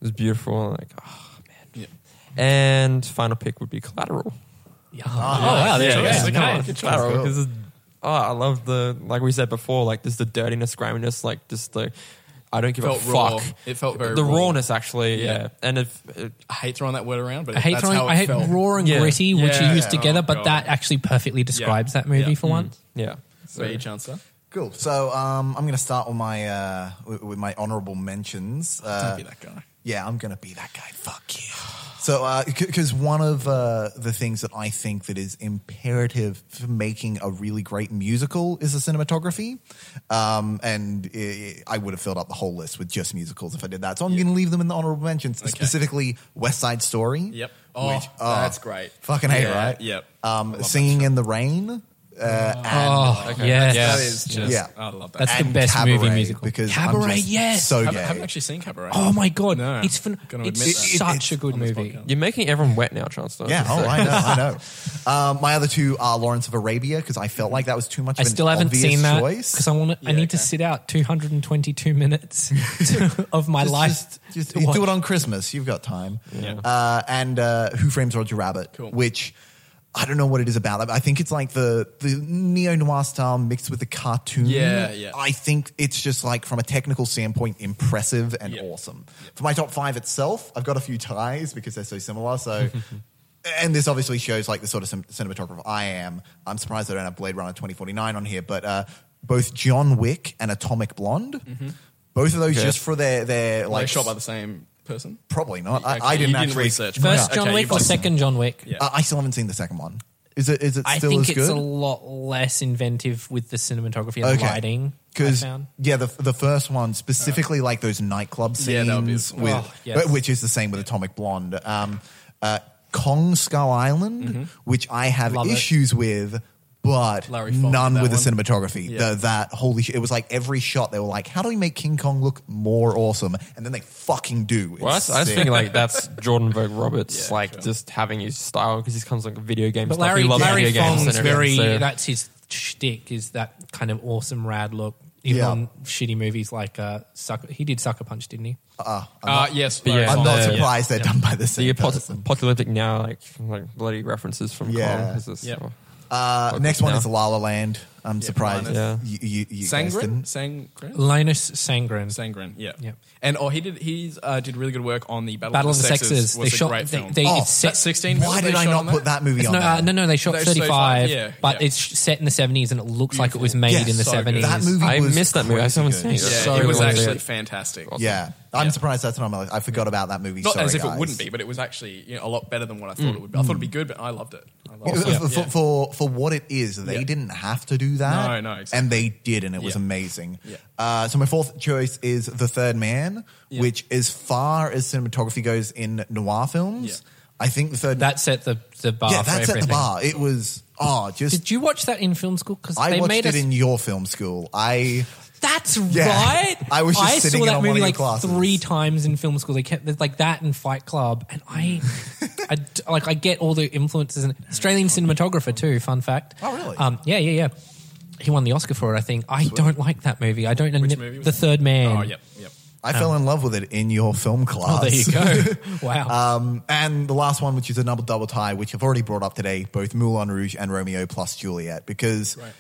was beautiful like oh man Yeah. and final pick would be collateral Yeah. Oh, wow, there you yeah, go. good choice. Collateral, Cool. 'cause it's- oh, I love the like we said before, like just the dirtiness, griminess, like just the I don't give Felt a raw. fuck. It felt very the raw. rawness, actually, yeah. Yeah. And if it, I hate throwing that word around, but I hate that's throwing, how it I hate felt. raw and Yeah. gritty, which Yeah. you use Oh, together, but God. that actually perfectly describes that movie Yeah. for Mm. once. yeah, So you chancer. Cool. So um, I'm going to start with my uh, with, with my honorable mentions. Uh, Don't be that guy. Yeah, I'm gonna be that guy. Fuck you. So, because one of uh, the things that I think that is imperative for making a really great musical is the cinematography, um, and i I would have filled up the whole list with just musicals if I did that. So I'm going to leave them in the honorable mentions, specifically West Side Story. Yep. Oh, that's great. Fucking hate, Yeah, right? yep. Um, Singing in the Rain. Uh, and Oh, Okay. yes. That is just. Yeah. I love that. That's the and best Cabaret, movie musical. because Cabaret, I'm just yes. so I gay. haven't, haven't actually seen Cabaret. Oh my god, No. it's fun. Gonna It's admit that. such a good movie. podcast. you're making everyone wet now, Chancellor. Yeah, oh, I know, I know. Um, my other two are Lawrence of Arabia because I felt like that was too much. I of an still haven't obvious seen that choice. because I want to. I Yeah, need to sit out 222 minutes to- of my just, life. just, just to you watch. do it on Christmas. You've got time. Yeah. Uh, and uh, Who Frames Roger Rabbit, Cool. which I don't know what it is about. I think it's like the the neo noir style mixed with the cartoon. Yeah, yeah. I think it's just like from a technical standpoint, impressive and Yeah. awesome. For my top five itself, I've got a few ties because they're so similar. So. And this obviously shows like the sort of cin- cinematographer I am. I'm surprised I don't have Blade Runner 2049 on here, but uh, both John Wick and Atomic Blonde, both of those Okay. just for their their Like like shot by the same person. Probably not. I, Okay, I didn't you actually research. First Yeah. John Okay, Wick you've or done- second John Wick? Yeah. Uh, I still haven't seen the second one. Is it is it I still think as it's good? a lot less inventive with the cinematography and lighting. I Because yeah, the the first one specifically like those nightclub scenes, Yeah, that would be- with, Oh, yes. which is the same with Atomic Blonde. Um, uh, Kong Skull Island, which I have Love it. issues with, but Larry Fong none with that the one. cinematography. Yeah. The, that holy shit! It was like every shot they were like, "How do we make King Kong look more awesome?" And then they fucking do. Well, I, It's I just sick. think like that's Jordan Vogt Roberts, Yeah, like sure. just having his style because he comes like video game But stuff. Larry, he loves Larry video games Fong's and everything, very. so- That's his shtick. Is that kind of awesome, rad look. Even Yeah. on shitty movies like uh, Sucker. He did Sucker Punch, didn't he? Uh, Uh, yes. But Larry yeah, I'm Fong. not Yeah. surprised they're done by the same the apoc- person. apocalyptic now, like like bloody references from Yeah. Kong. Is this, Yep. Uh, next one now. is La La Land. I'm surprised Yeah. you, you, you guys Sandgren? didn't. Sandgren? Linus Sandgren. Sandgren, yeah. Yeah. And oh, he did. He's uh, did really good work on the Battle, Battle of the Sexes. Was They a shot. great They, film. they, Oh, it's set That's sixteen. Why did I not put that? that movie It's on no, there? uh, no, no, they shot They- 35, yeah, but yeah. it's set in the 70s and it looks like it was made Yes, in the so good. 70s. That movie I was missed that movie. I crazy haven't good. seen it. Yeah, So it was good. actually fantastic. Yeah, I'm Yeah. surprised that's not on my list. I forgot about that movie. Not Sorry, as if guys. it wouldn't be, but it was actually you know, a lot better than what I thought it would be. I thought it'd be good, but I loved it. I loved For, for, Yeah. for for what it is, they Yeah. didn't have to do that. No, no, exactly. and they did, and it was Yeah. amazing. Yeah. Uh, so my fourth choice is The Third Man, Yeah. which, as far as cinematography goes in noir films, Yeah. I think The Third that set the, the bar yeah, for that's at the bar. It was oh, just Did you watch that in film school? Because I they watched made it us. in your film school. I That's Yeah. right. I was just I sitting saw in that on one movie of your like classes. three times in film school. They kept there's like that and Fight Club, and I, I d- like I get all the influences and Australian cinematographer too. Fun fact. Oh, really? Um, yeah, yeah, yeah. He won the Oscar for it. I think. I don't like that movie. I don't. Which admit- movie was The that? Third Man. Oh, yep, yep. I fell in love with it in your film class. Oh, there you go. wow. Um, and the last one, which is a double double tie, which I've already brought up today, both Moulin Rouge and Romeo plus Juliet, because Right.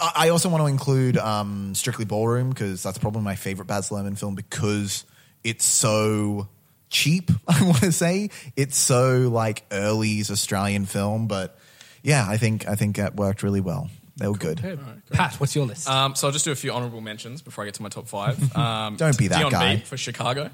I, I also want to include um, Strictly Ballroom because that's probably my favorite Baz Luhrmann film because it's so cheap. I want to say it's so like early's Australian film, but yeah, I think I think that worked really well. They were good. Pat, what's your list? Um, so I'll just do a few honorable mentions before I get to my top five. Um, Don't be that Dion guy. B for Chicago.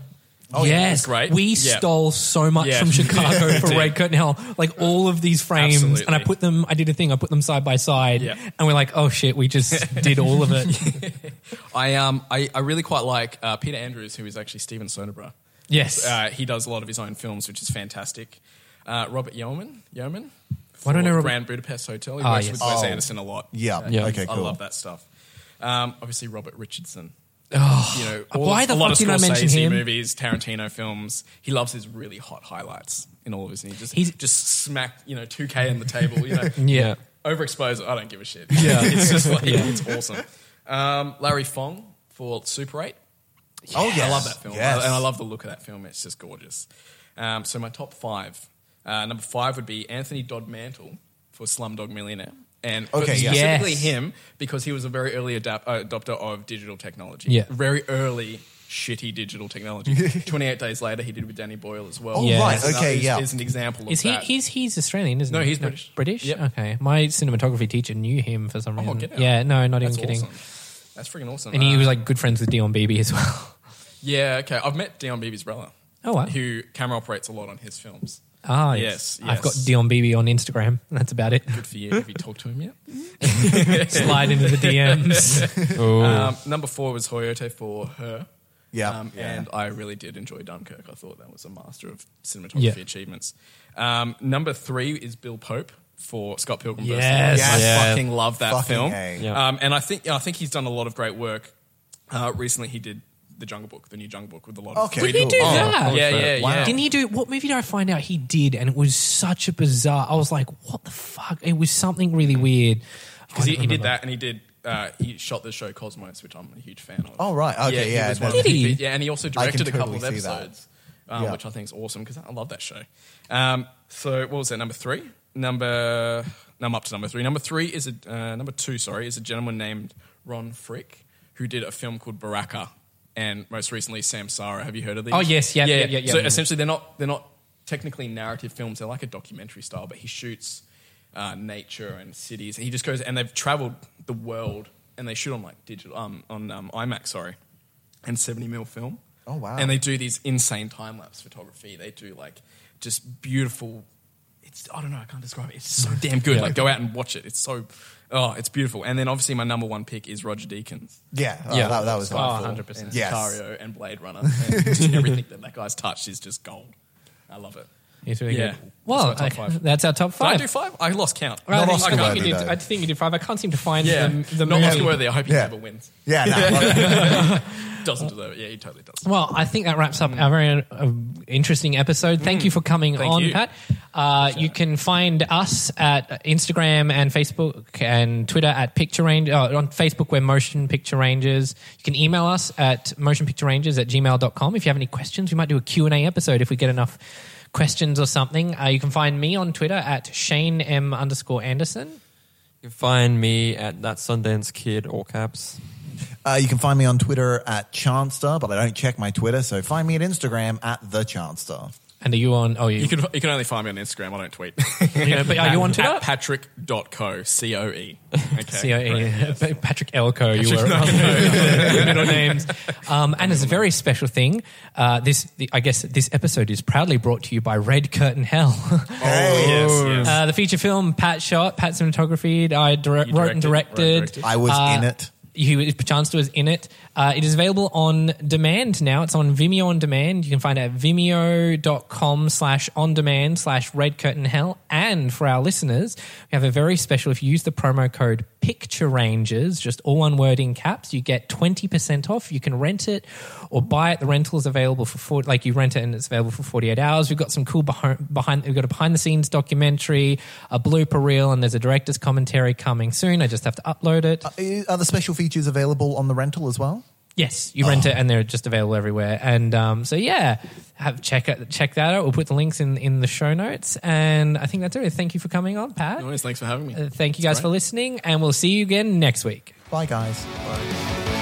Oh, yeah, yes, it's great. We Yeah. stole so much Yeah. from Chicago for Did. Red Curtain Hell. Like all of these frames, Absolutely. and I put them. I did a thing. I put them side by side, Yeah. and we're like, oh shit, we just did all of it. I um I, I really quite like uh, Peter Andrews, who is actually Steven Soderbergh. Yes. Uh, he does a lot of his own films, which is fantastic. Uh, Robert Yeoman, Yeoman. Why don't I know for Robert- Grand Budapest Hotel? He Ah, works yes. with Wes Oh. Anderson a lot. Yeah. Uh, Yeah. Okay, cool. I love that stuff. Um, obviously, Robert Richardson. Oh, You know, all why the a lot of did I mention Scorsese him? movies, Tarantino films. He loves his really hot highlights in all of his. And he just He's- just smack you know two K on the table. You know, Yeah. overexposed. I don't give a shit. Yeah, it's just like it's awesome. Um, Larry Fong for Super Eight. Oh, yes. I love that film, Yes. and I love the look of that film. It's just gorgeous. Um, so my top five. Uh, number five would be Anthony Dodd Mantle for Slumdog Millionaire, and Okay, yeah. specifically Yes. him because he was a very early adap- uh, adopter of digital technology. Yeah. very early shitty digital technology. Twenty eight days later, he did with Danny Boyle as well. Oh, Yeah. right. Okay, is- yeah. is an example of Is he? that. He's he's Australian, isn't No, he? he's British. British. Yep. Okay. My cinematography teacher knew him for some Oh, reason. get out. yeah. No, not That's even kidding. awesome. That's freaking awesome. And he Uh, was like good friends with Dion Beebe as well. yeah, okay. I've met Dion Beebe's brother. Oh, wow. Who camera operates a lot on his films. Ah, Yes, I've got. Dion Beebe on Instagram. That's about it. Good for you. Have you talked to him yet? Slide into the DMs. Um, number four was Hoyte for her. Yeah. Um, Yeah. And I really did enjoy Dunkirk. I thought that was a master of cinematography Yeah. achievements. Um, number three is Bill Pope for Scott Pilgrim vs. Yes. I Yes. fucking love that Fucking film. Yeah. Um, and I think I think he's done a lot of great work. Uh, recently, he did the Jungle Book, the new Jungle Book, with a lot of Okay, Did he do Oh, that? yeah, yeah, Wow. yeah. Didn't he do what movie did I find out he did? And it was such a bizarre. I was like, what the fuck? It was something really weird. Because he, he did that, and he did. Uh, he shot the show Cosmos, which I'm a huge fan of. Oh, right. Okay, he yeah, was one of the Did he? big- Yeah, and he also directed a couple of totally see that. episodes, um, Yeah. which I think is awesome because I love that show. Um, so what was that? Number three. Number. No, I'm up to number three. Number three is a uh, number two. Sorry, is a gentleman named Ron Fricke who did a film called Baraka, and most recently Samsara. Have you heard of these? Oh, yes. Yeah, yeah, yeah, yeah. So essentially, they're not they're not technically narrative films. They're like a documentary style, but he shoots uh, nature and cities. And he just goes and they've traveled the world and they shoot on like digital um, on um, IMAX, sorry, and seventy mil film. Oh, wow. And they do these insane time lapse photography. They do like just beautiful. It's I don't know. I can't describe it. It's so damn good. Like go out and watch it. It's so. Oh, it's beautiful. And then obviously my number one pick is Roger Deakins. Yeah. Oh, Yeah. That, that was Oh, 100%. And Yes. Sicario and Blade Runner. And everything that that guy's touched is just gold. I love it. He's really Yeah. good. Well, That's my top I- five. that's our top Did I do five? I lost count. Well, I, Not think, I, Oscar think you did. I think you did five. I can't seem to find Yeah, the, the not movie. Oscar worthy. I hope he Yeah. never wins. Yeah, no. Doesn't deserve it. Yeah, he totally does. Well, I think that wraps up our very uh, interesting episode. Thank you for coming Thank on, you. Pat. Uh, you can find us at Instagram and Facebook and Twitter at Picture Range. Uh, on Facebook, we're Motion Picture Rangers. You can email us at motionpicturerangers at gmail.com. If you have any questions, we might do a Q&A episode if we get enough questions or something. Uh, you can find me on Twitter at Shane M underscore Anderson. You can find me at that Sundance Kid, all caps. Uh, you can find me on Twitter at Chanster, but I don't check my Twitter, so find me at Instagram at the Chanster. And are you on? Oh, you, You can you can only find me on Instagram. I don't tweet. Yeah, but are you on Twitter? At patrick.coe. C O E. Okay. C-O-E. Patrick Elko, you were on the middle names. Um, and it's a very special thing, uh, this the, I guess this episode is proudly brought to you by Red Curtain Hell. Hey. Yes, yes. Uh, the feature film Pat shot, Pat cinematographed, I direct, You wrote and directed, wrote and directed. directed. I was Uh, in it. He Chancellor was in it. Uh, it is available on demand now. It's on Vimeo on demand. You can find it at vimeo.com slash on demand slash red curtain hell. And for our listeners, we have a very special, if you use the promo code picture rangers, just all one word in caps, you get 20% off. You can rent it or buy it. The rental is available for four, like you rent it and it's available for 48 hours. We've got some cool behind, behind we've got a behind the scenes documentary, a blooper reel, and there's a director's commentary coming soon. I just have to upload it. Uh, Are the special features available on the rental as well? Yes, you rent it and they're just available everywhere. And um, so yeah, have check it, check that out. We'll put the links in in the show notes. And I think that's it. Thank you for coming on, Pat. Anyways, thanks for having me. Uh, thank you guys great. for listening, and we'll see you again next week. Bye, guys. Bye.